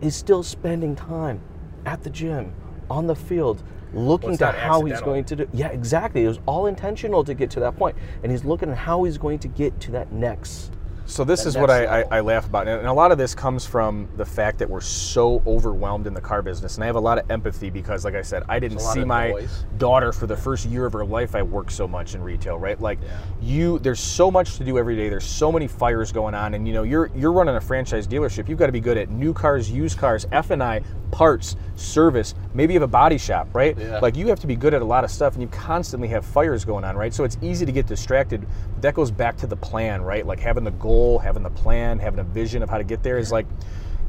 is still spending time at the gym, on the field, looking it's to how he's going to do. Yeah, exactly. It was all intentional to get to that point, and he's looking at how he's going to get to that next. So this is what I, I. I laugh about, and a lot of this comes from the fact that we're so overwhelmed in the car business, and I have a lot of empathy because, like I said, I didn't There's a lot see my noise. daughter for the first year of her life. I worked so much in retail, right? Like Yeah. you, there's so much to do every day. There's so many fires going on, and you know, you're you're running a franchise dealership. You've got to be good at new cars, used cars, F and I, parts, service. Maybe you have a body shop, right? Yeah. Like you have to be good at a lot of stuff, and you constantly have fires going on, right? So it's easy to get distracted. That goes back to the plan, right? Like having the goal, having the plan, having a vision of how to get there is like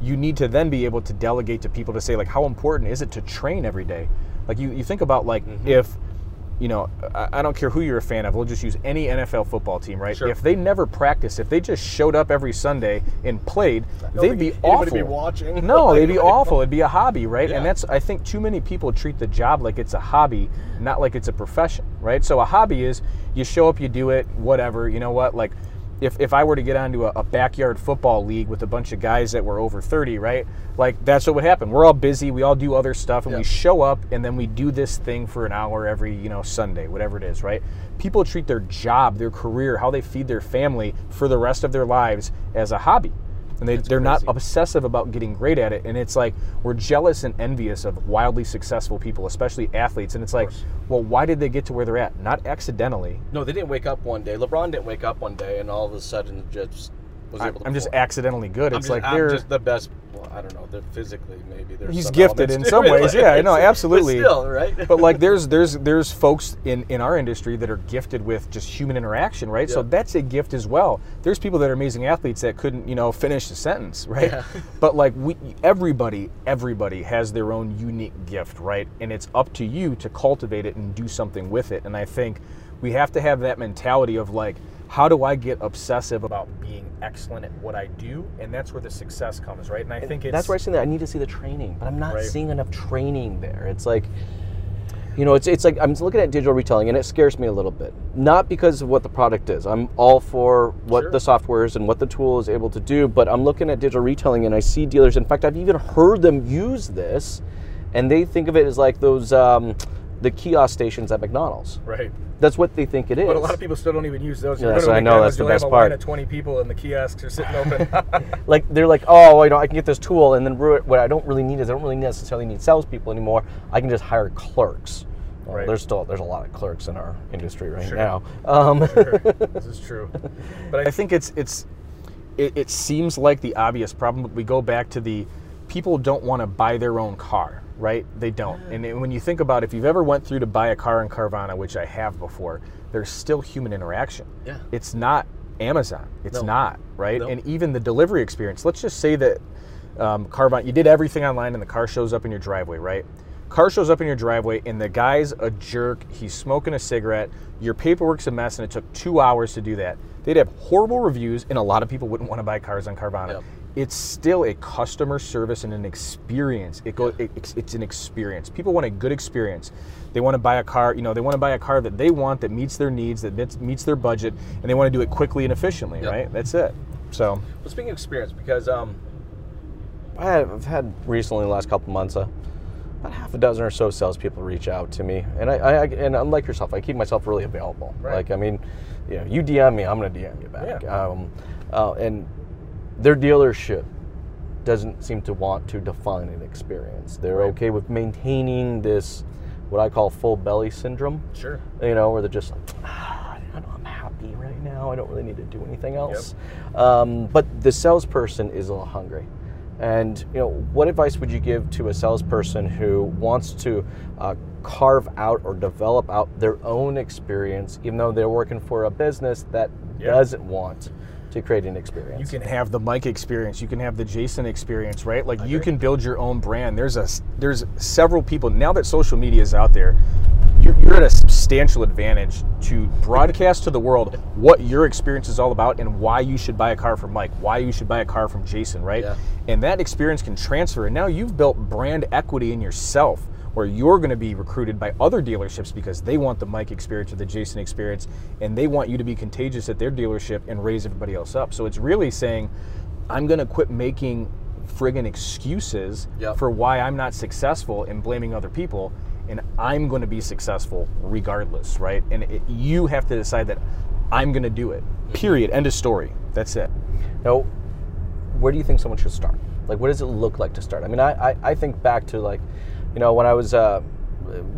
you need to then be able to delegate to people to say like how important is it to train every day? Like you, you think about like Mm-hmm. if you know, I, I don't care who you're a fan of. We'll just use any NFL football team, right? Sure. If they never practiced, if they just showed up every Sunday and played, they'd be awful. be watching. No, they'd be awful. It'd be a hobby, right? Yeah. And that's I think too many people treat the job like it's a hobby, not like it's a profession, right? So a hobby is you show up, you do it, whatever. You know what? Like if, if I were to get onto a, a backyard football league with a bunch of guys that were over 30, right? Like that's what would happen. We're all busy, we all do other stuff, and we show up and then we do this thing for an hour every, you know, Sunday, whatever it is, right? People treat their job, their career, how they feed their family for the rest of their lives as a hobby. And they, they're not obsessive about getting great at it. And it's like we're jealous and envious of wildly successful people, especially athletes. And it's like, well, why did they get to where they're at? Not accidentally. No, they didn't wake up one day. LeBron didn't wake up one day and all of a sudden just was I, able to. am just accidentally good. I'm It's just, like I'm they're just the best. Well, I don't know. They're physically maybe. There's He's gifted in some ways. like, Yeah, I know, but absolutely. still, right? but like there's there's there's folks in in our industry that are gifted with just human interaction right so that's a gift as well there's people that are amazing athletes that couldn't you know finish a sentence right Yeah. but like we everybody everybody has their own unique gift right and it's up to you to cultivate it and do something with it and i think we have to have that mentality of like how do i get obsessive about being excellent at what i do and that's where the success comes right and i think it's That's where I see that I need to see the training, but I'm not Right. seeing enough training there. It's like, you know, it's it's like I'm looking at digital retailing, and it scares me a little bit. Not because of what the product is. I'm all for what Sure. the software is and what the tool is able to do, but I'm looking at digital retailing, and I see dealers. In fact, I've even heard them use this, and they think of it as like those um, the kiosk stations at McDonald's. right That's what they think it is. But a lot of people still don't even use those. Yes, go to I know, that's the have best a line part. of 20 people and the kiosks are sitting open. like they're like, oh, you know, I can get this tool, and then what I don't really need is I don't really necessarily need salespeople anymore. I can just hire clerks. Well, Right. There's still there's a lot of clerks in our industry right Sure. now. Um, this is true. But I think it's it's it, it seems like the obvious problem, but we go back to the people don't want to buy their own car, right? They don't. And when you think about if you've ever went through to buy a car in Carvana, which I have before, there's still human interaction. Yeah. It's not Amazon. It's No. not, right? No. And even the delivery experience. Let's just say that um, Carvana, you did everything online and the car shows up in your driveway, right? Car shows up in your driveway and the guy's a jerk. He's smoking a cigarette. Your paperwork's a mess and it took two hours to do that. They'd have horrible reviews and a lot of people wouldn't want to buy cars on Carvana. Yep. It's still a customer service and an experience. It goes. It, it's, it's an experience. People want a good experience. They want to buy a car. You know, they want to buy a car that they want that meets their needs, that meets, meets their budget, and they want to do it quickly and efficiently. Yep. Right. That's it. So. Well, speaking of experience, because um, I have, I've had recently in the last couple months, uh, about half a dozen or so salespeople reach out to me, and I, I and unlike yourself, I keep myself really available. Right. Like I mean, you know, you DM me, I'm gonna DM you back. Yeah. Um, uh, and their dealership doesn't seem to want to define an experience. They're Right. okay with maintaining this, what I call full belly syndrome Sure. you know, where they're just like, ah, I don't know, I'm happy right now. I don't really need to do anything else. Um, but the salesperson is a little hungry. And you know, what advice would you give to a salesperson who wants to uh, carve out or develop out their own experience, even though they're working for a business that Yeah. doesn't want to create an experience? You can have the Mike experience. You can have the Jason experience, right? Like you can build your own brand. There's a there's several people now that social media is out there. You're, you're at a substantial advantage to broadcast to the world what your experience is all about and why you should buy a car from Mike, why you should buy a car from Jason, right? Yeah. And that experience can transfer. And now you've built brand equity in yourself where you're going to be recruited by other dealerships because they want the Mike experience or the Jason experience and they want you to be contagious at their dealership and raise everybody else up. So it's really saying, I'm going to quit making friggin' excuses Yep. for why I'm not successful and blaming other people and I'm going to be successful regardless, right? And it, you have to decide that I'm going to do it. Mm-hmm. Period. End of story. That's it. Now, where do you think someone should start? Like, what does it look like to start? I mean, I, I, I think back to like, you know, when I was, uh,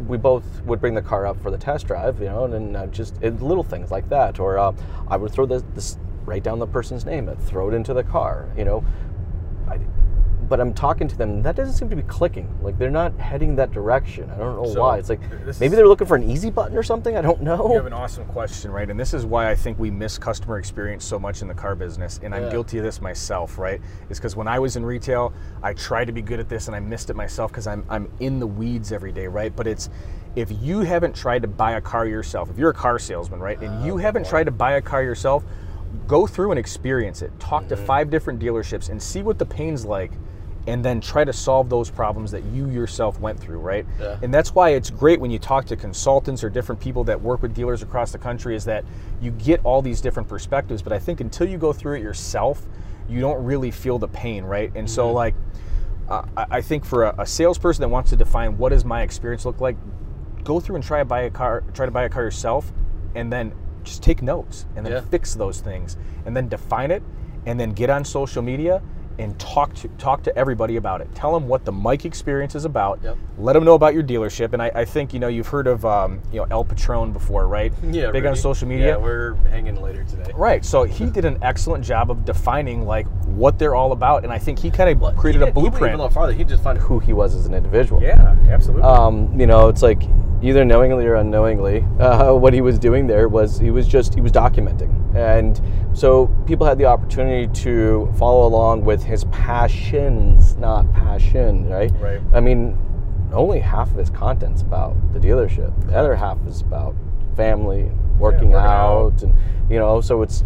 we both would bring the car up for the test drive, you know, and then uh, just little things like that. Or uh, I would throw this, this, write down the person's name and throw it into the car, you know. I, but I'm talking to them, that doesn't seem to be clicking. Like, they're not heading that direction. I don't know So, why. It's like maybe they're looking for an easy button or something. I don't know. You have an awesome question, right? And this is why I think we miss customer experience so much in the car business. And I'm guilty of this myself, right? Is because when I was in retail, I tried to be good at this and I missed it myself because I'm, I'm in the weeds every day, right? But it's if you haven't tried to buy a car yourself, if you're a car salesman, right, and you oh, haven't tried to buy a car yourself, go through and experience it. Talk to mm-hmm. five different dealerships and see what the pain's like. And then try to solve those problems that you yourself went through, right? Yeah. And that's why it's great when you talk to consultants or different people that work with dealers across the country is that you get all these different perspectives. But I think until you go through it yourself, you don't really feel the pain, right? And so, like, uh, I I think for a, a salesperson that wants to define what does my experience look like, go through and try to buy a car, try to buy a car yourself, and then just take notes and then Yeah. fix those things, and then define it, and then get on social media and talk to talk to everybody about it. Tell them what the Mike experience is about. Yep. Let them know about your dealership, and I, I think you know you've heard of um, you know El Patron before, right? Yeah. Big on social media. Yeah, we're hanging later today. Right. So he did an excellent job of defining like what they're all about, and I think he kind of created He a did- he went blueprint. Even a little farther, he just found who he was as an individual. yeah, absolutely. Um, you know, it's like either knowingly or unknowingly, uh, what he was doing there was he was just he was documenting, and so people had the opportunity to follow along with his passions, not passion, right? Right. I mean, only half of his content's about the dealership. The other half is about family, working, working out, out. and you know, so it's.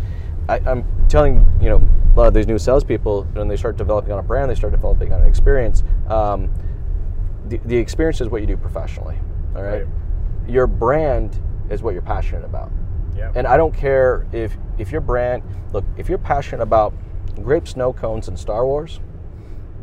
I, I'm telling you know a lot of these new salespeople when they start developing on a brand, they start developing on an experience. Um, the, the experience is what you do professionally. All right? Right. Your brand is what you're passionate about. Yeah. And I don't care if if your brand look if you're passionate about grape snow cones and Star Wars,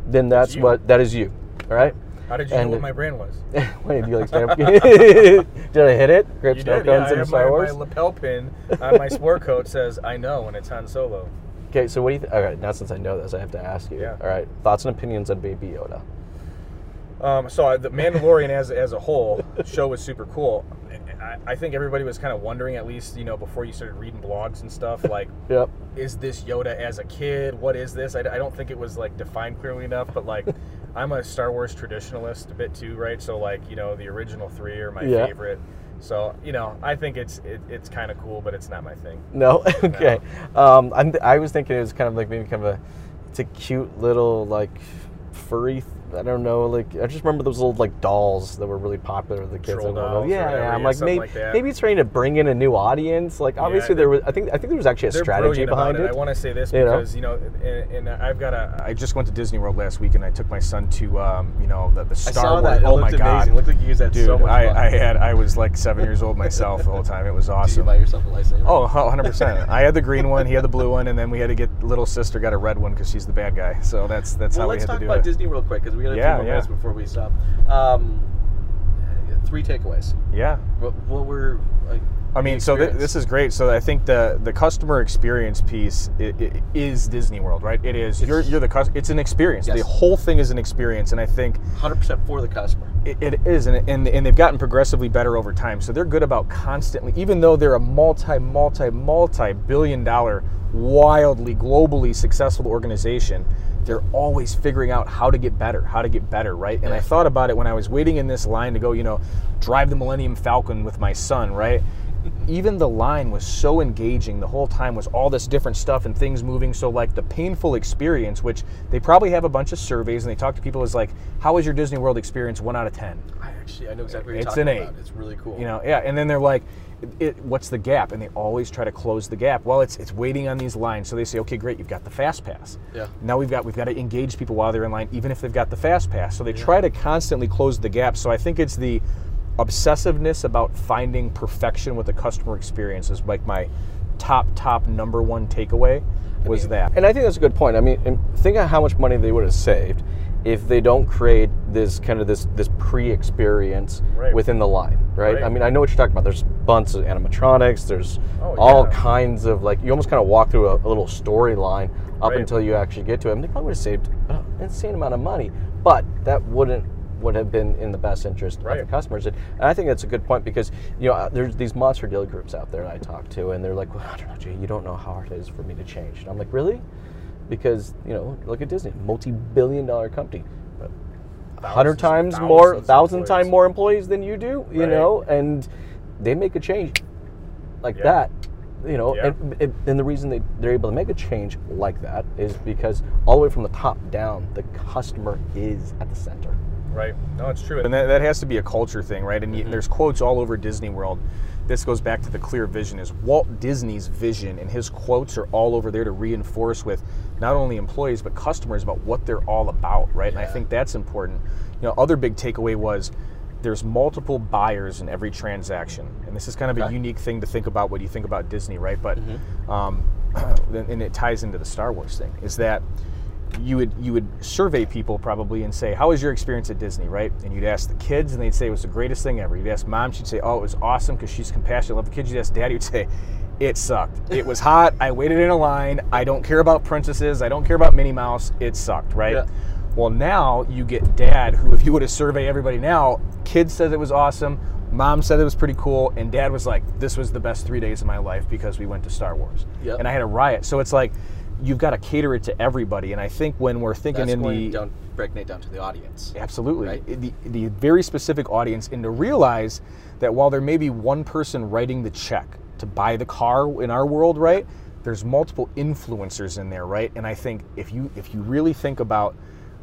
then that's what that is you. All right. How did you and- know what my brand was? Wait, do you like stand up? did I hit it? Grape You snow did, cones I and Star my, Wars. my lapel pin on my sport coat says "I know" when it's Han Solo. Okay, so what do you? Th- all right, now since I know this, I have to ask you. Yeah. All right, thoughts and opinions on Baby Yoda. Um, so the Mandalorian as as a whole show was super cool. I, I think everybody was kind of wondering, at least you know, before you started reading blogs and stuff, like, Yep. is this Yoda as a kid? What is this? I, I don't think it was like defined clearly enough. But like, I'm a Star Wars traditionalist a bit too, right? So like, you know, the original three are my Yeah. favorite. So you know, I think it's it, it's kind of cool, but it's not my thing. No. okay. Um, I'm, I was thinking it was kind of like maybe kind of a, it's a cute little like furry. I don't know. Like I just remember those little like dolls that were really popular with the kids. Troll dolls or yeah, whatever, yeah. I'm like maybe like maybe it's trying to bring in a new audience. Like obviously there was. I think I think there was actually a strategy behind about it. I want to say this You know? because you know, and, and I've got a. I just went to Disney World last week, and I took my son to, um, you know, the, the Star Wars. Oh my god! It looked like you used that Dude, so much I. I had I was like seven years old myself the whole time. It was Did you awesome. buy yourself a lightsaber? Oh, 100 percent. I had the green one, he had the blue one, and then we had to get little sister got a red one because she's the bad guy. So that's that's well, how we had to do it. Let's talk about it. Disney real quick because we got a Yeah, few more yeah. minutes before we stop. Um, three takeaways. Yeah. What, what were like? I mean, so th- this is great. So I think the the customer experience piece i i is Disney World, right? It is. You're you're the cus- It's an experience. Yes. The whole thing is an experience, and I think 100% for the customer. It, it is, and, and and they've gotten progressively better over time. So they're good about constantly, even though they're a multi, multi, multi billion dollar, wildly, globally successful organization, they're always figuring out how to get better, how to get better, right? And I thought about it when I was waiting in this line to go, you know, drive the Millennium Falcon with my son, right? Even the line was so engaging the whole time was all this different stuff and things moving. So like the painful experience, which they probably have a bunch of surveys and they talk to people is like, how was your Disney World experience? One out of ten. I I know exactly what It's you're an talking eight. about. It's really cool. You know, yeah, and then they're like, it, "What's the gap?" And they always try to close the gap. Well, it's it's waiting on these lines. So they say, "Okay, great, you've got the fast pass. Yeah. Now we've got we've got to engage people while they're in line, even if they've got the fast pass." So they try to constantly close the gap. So I think it's the obsessiveness about finding perfection with the customer experience is like my top top number one takeaway was that. And I think that's a good point. I mean, think of how much money they would have saved if they don't create this kind of this this pre-experience Right. within the line, right? Right. I mean, I know what you're talking about. There's bunch of animatronics. There's Oh, all yeah. kinds of like you almost kind of walk through a, a little storyline up Right. until you actually get to it. And they probably would have saved an insane amount of money, but that wouldn't would have been in the best interest of the customers. And, I think that's a good point because you know uh, there's these monster deal groups out there that I talk to, and they're like, well, I don't know, Jay, you don't know how hard it is for me to change. And I'm like, really? Because you know, look at Disney, multi-billion-dollar company, Hundred times more, thousands thousand times more employees than you do. You Right. know, and they make a change like Yeah. that. You know, Yeah. and, and- the reason they, they're able to make a change like that is because all the way from the top down, the customer is at the center. Right. No, it's true. And that, that has to be a culture thing, right? And you, mm-hmm. there's quotes all over Disney World. This goes back to the clear vision is Walt Disney's vision and his quotes are all over there to reinforce with not only employees but customers about what they're all about, right? And I think that's important. You know, other big takeaway was there's multiple buyers in every transaction. And this is kind of a unique thing to think about when you think about Disney, right? But um, and it ties into the Star Wars thing is that you would you would survey people probably and say, "How was your experience at Disney?" Right? And you'd ask the kids, and they'd say it was the greatest thing ever. You'd ask mom, she'd say, "Oh, it was awesome because she's compassionate, love the kids." You'd ask daddy, would say, "It sucked. It was hot. I waited in a line. I don't care about princesses. I don't care about Minnie Mouse. It sucked." Right? Yeah. Well, now you get dad, who, if you were to survey everybody now, kids said it was awesome. Mom said it was pretty cool, and dad was like, "This was the best three days of my life because we went to Star Wars." Yep. And I had a riot. So it's like you've got to cater it to everybody. And I think when we're thinking That's in the down, breaking it down to the audience. absolutely Right. the, the very specific audience, and to realize that while there may be one person writing the check to buy the car in our world, right? There's multiple influencers in there, right? And I think if you if you really think about,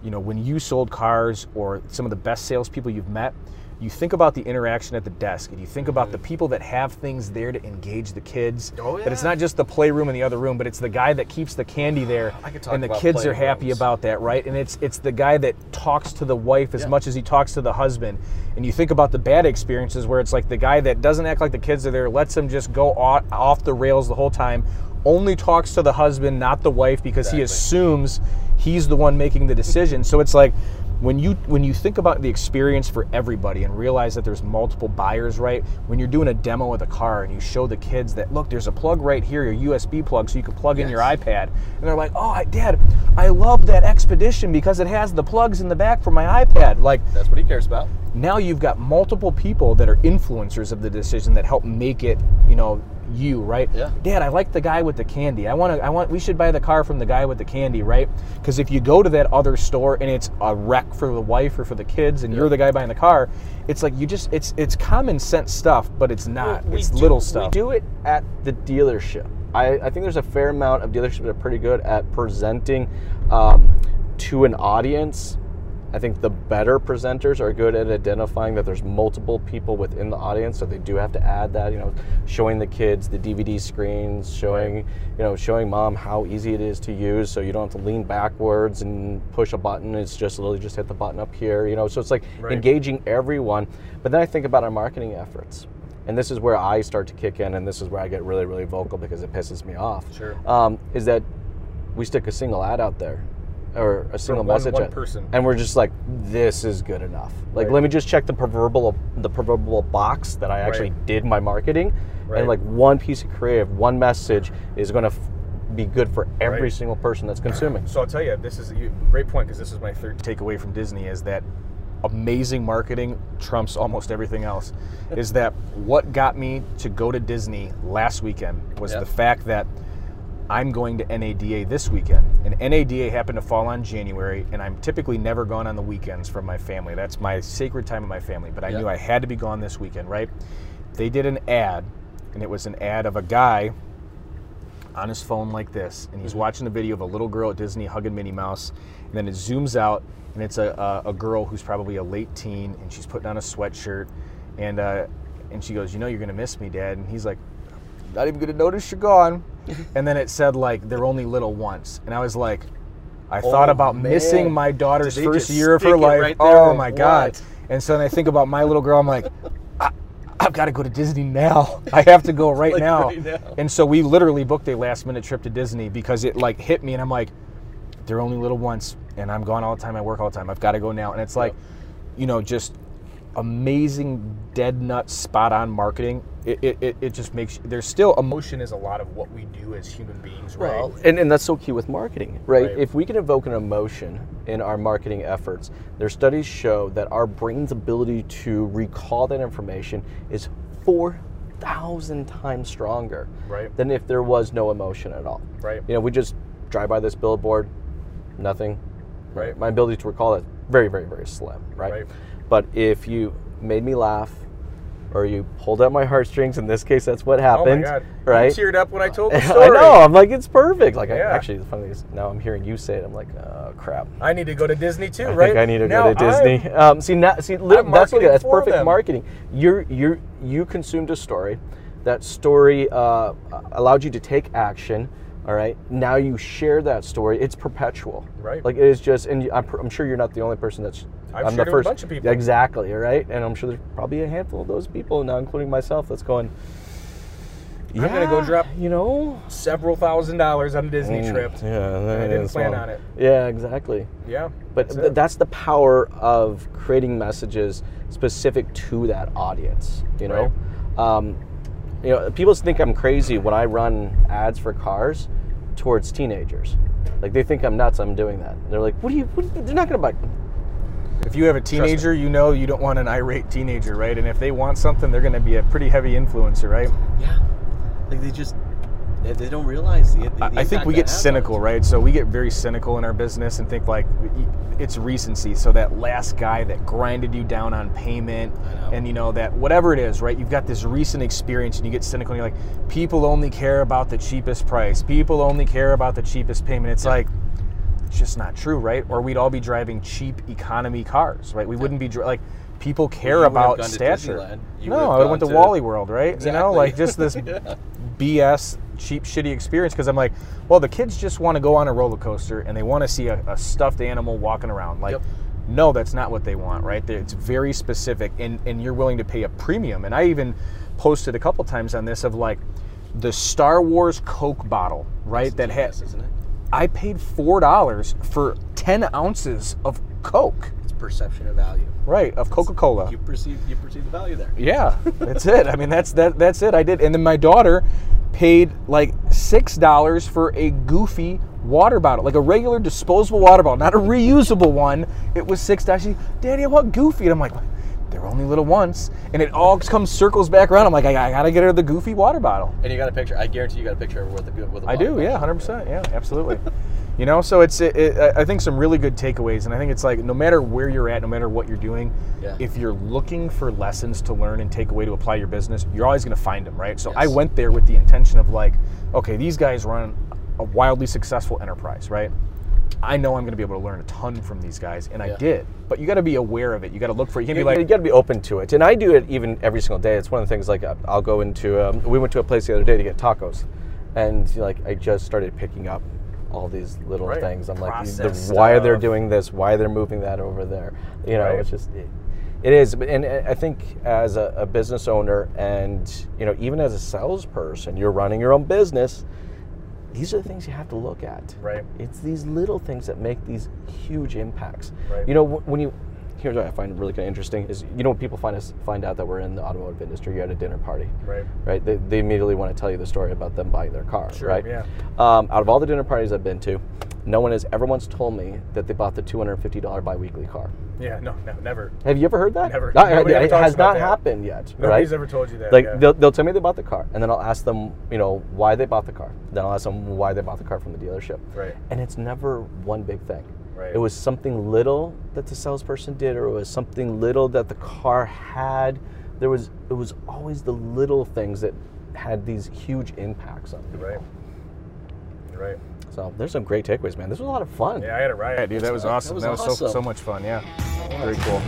you know, when you sold cars or some of the best salespeople you've met, you think about the interaction at the desk and you think about the people that have things there to engage the kids. Oh, That it's not just the playroom in the other room, but it's the guy that keeps the candy ah, there I could talk and the kids are happy about that, right? And it's it's the guy that talks to the wife as Yeah. much as he talks to the husband. And you think about the bad experiences where it's like the guy that doesn't act like the kids are there, lets them just go off, off the rails the whole time, only talks to the husband, not the wife, because he assumes he's the one making the decision. so it's like when you when you think about the experience for everybody and realize that there's multiple buyers, right? When you're doing a demo of the car and you show the kids that look, there's a plug right here, your USB plug, so you can plug in your iPad, and they're like, "Oh, I- Dad, I love that Expedition because it has the plugs in the back for my iPad." Like That's what he cares about. now you've got multiple people that are influencers of the decision that help make it, you know, you, right? Yeah. Dad, I like the guy with the candy. I want to I want we should buy the car from the guy with the candy, right? Cuz if you go to that other store and it's a wreck for the wife or for the kids and you're the guy buying the car, it's like you just it's it's common sense stuff, but it's not. We it's do- little stuff. We do it at the dealership. I, I think there's a fair amount of dealerships that are pretty good at presenting um, to an audience. I think the better presenters are good at identifying that there's multiple people within the audience, so they do have to add that. You know, showing the kids the DVD screens, showing you know, showing mom how easy it is to use, so you don't have to lean backwards and push a button. It's just literally just hit the button up here. You know, so it's like Right. engaging everyone. But then I think about our marketing efforts and this is where I start to kick in, and this is where I get really, really vocal because it pisses me off. Sure. Um, is that we stick a single ad out there, or a single one- message, one person. and we're just like, this is good enough. Like, Right. let me just check the proverbial the proverbial box that I actually Right. did my marketing, Right. and like one piece of creative, one message is going to f- be good for every single person that's consuming. So I'll tell you, this is a great point because this is my third takeaway from Disney is that amazing marketing trumps almost everything else. is that what got me to go to Disney last weekend was Yeah. the fact that I'm going to NADA this weekend. And NADA happened to fall on January, and I'm typically never gone on the weekends from my family. That's my sacred time of my family. But I Yeah. knew I had to be gone this weekend, right? They did an ad, and it was an ad of a guy on his phone like this, and he's watching a video of a little girl at Disney hugging Minnie Mouse, and then it zooms out, and it's a, a, a girl who's probably a late teen, and she's putting on a sweatshirt, and uh, and she goes, "You know, you're gonna miss me, Dad," and he's like, "Not even gonna notice you're gone," and then it said like they're only little once, and I was like. I oh, thought Oh, about missing my daughter's first year of her life. right oh my god! And so then I think about my little girl. I'm like, I, I've got to go to Disney now. I have to go right, Like, now. right now. And so we literally booked a last minute trip to Disney because it like hit me, and I'm like, they're only little once, and I'm gone all the time. I work all the time. I've got to go now. And it's like, you know, just amazing, dead nut, spot on marketing. It, it, it, just makes there's still emotion is a lot of what we do as human beings, right? Well, and, and that's so key with marketing, right? Right. If we can evoke an emotion in our marketing efforts, their studies show that our brain's ability to recall that information is 4,000 times stronger Right. than if there was no emotion at all. Right. You know, we just drive by this billboard, nothing. Right. My ability to recall it very, very, very slim, right? Right. But if you made me laugh, or you pulled at my heartstrings, in this case, that's what oh happened, my god! right? You teared up when I told the I story. know. I'm like, it's perfect. Like, I, actually, the funny thing is, now I'm hearing you say it. I'm like, oh crap. I need to go to Disney too, I right? think I need to Now, go to Disney. Um, see, now, see, I'm that's what—that's perfect them. marketing. You're you you consumed a story. That story uh, allowed you to take action. All right. Now you share that story. It's perpetual. Right. Like it is just, and I'm, I'm sure you're not the only person that's. I've I'm shared the it with a first. bunch of people. Exactly. Right. And I'm sure there's probably a handful of those people now, including myself, that's going. I'm gonna go drop You know, several thousand dollars on a Disney Mm, trip. Yeah, I didn't plan on it. Yeah, exactly. Yeah, But that's th- that's the power of creating messages specific to that audience. You know, um, you know, people think I'm crazy when I run ads for cars towards teenagers. Like they think I'm nuts. I'm doing that. They're like, "What do you? What, they're not gonna buy." If you have a teenager, you know you don't want an irate teenager, right? And if they want something, they're going to be a pretty heavy influencer, right? Yeah, like they just they, they don't realize the, the, I- I think we get cynical, right? So we get very cynical in our business and think like it's recency. So that last guy that grinded you down on payment, and you know that whatever it is, right? You've got this recent experience, and you get cynical, and you're like, people only care about the cheapest price. People only care about the cheapest payment. It's like it's just not true, right? Or we'd all be driving cheap economy cars, right? We wouldn't be like people care you would have about stature. Disneyland. You would no, I went to to- Wally World, right? You know, like just this BS cheap shitty experience because I'm like, well, the kids just want to go on a roller coaster and they want to see a, a stuffed animal walking around. Like, Yep. no, that's not what they want, right? It's very specific, and and you're willing to pay a premium. And I even posted a couple times on this of like the Star Wars Coke bottle, right? that has isn't it? I paid four dollars for ten ounces of Coke, It's perception of value. right? Of Coca Cola. You perceive you perceive the value there. Yeah, that's it. I mean, that's that. That's it. I did, and then my daughter paid like six dollars for a goofy water bottle, like a regular disposable water bottle, not a reusable one. It was six dollars. Daddy, I want goofy, and I'm like, they're only little once, and it all comes circles back around. I'm like, I, I gotta get her the goofy water bottle. And you got a picture. I guarantee you got a picture of where the good with the I do, yeah, hundred percent. yeah, absolutely. you know, so it's it, it, I think some really good takeaways, and I think it's like no matter where you're at, no matter what you're doing, Yeah. if you're looking for lessons to learn and take away to apply your business, you're always going to find them, right? So I went there with the intention of like, okay, these guys run a wildly successful enterprise, right? I know I'm going to be able to learn a ton from these guys, and I did. But you got to be aware of it. You got to look for it. You can't You, be like, you got to be open to it, and I do it even every single day. It's one of the things like I'll go into. Um, we went to a place the other day to get tacos, and like I just started picking up all these little Right. things. I'm like, the, why they're stuff. doing this? Why they're moving that over there? You know, Right. it's just. It, it is, and I think as a, a business owner, and you know, even as a salesperson, you're running your own business. These are the things you have to look at. Right. It's these little things that make these huge impacts. Right. You know, when you here's what I find really kind of interesting is you know when people find us find out that we're in the automotive industry, you're at a dinner party, right, right? They, they immediately want to tell you the story about them buying their car, Sure, right? yeah. Um, out of all the dinner parties I've been to, no one has ever once told me that they bought the $250 biweekly car. Yeah, no, no, never. Have you ever heard that? Never. No, Nobody it has not that. happened yet. Nobody's right? ever told you that. Like yeah. they'll, they'll tell me they bought the car, and then I'll ask them, you know, why they bought the car. Then I'll ask them why they bought the car from the dealership. Right. And it's never one big thing. Right. It was something little that the salesperson did, or it was something little that the car had. There was it was always the little things that had these huge impacts on people. Right. Right. So there's some great takeaways, man. This was a lot of fun. Yeah, I had a riot, dude. That was awesome. was That was, so so much fun. Yeah. Very cool.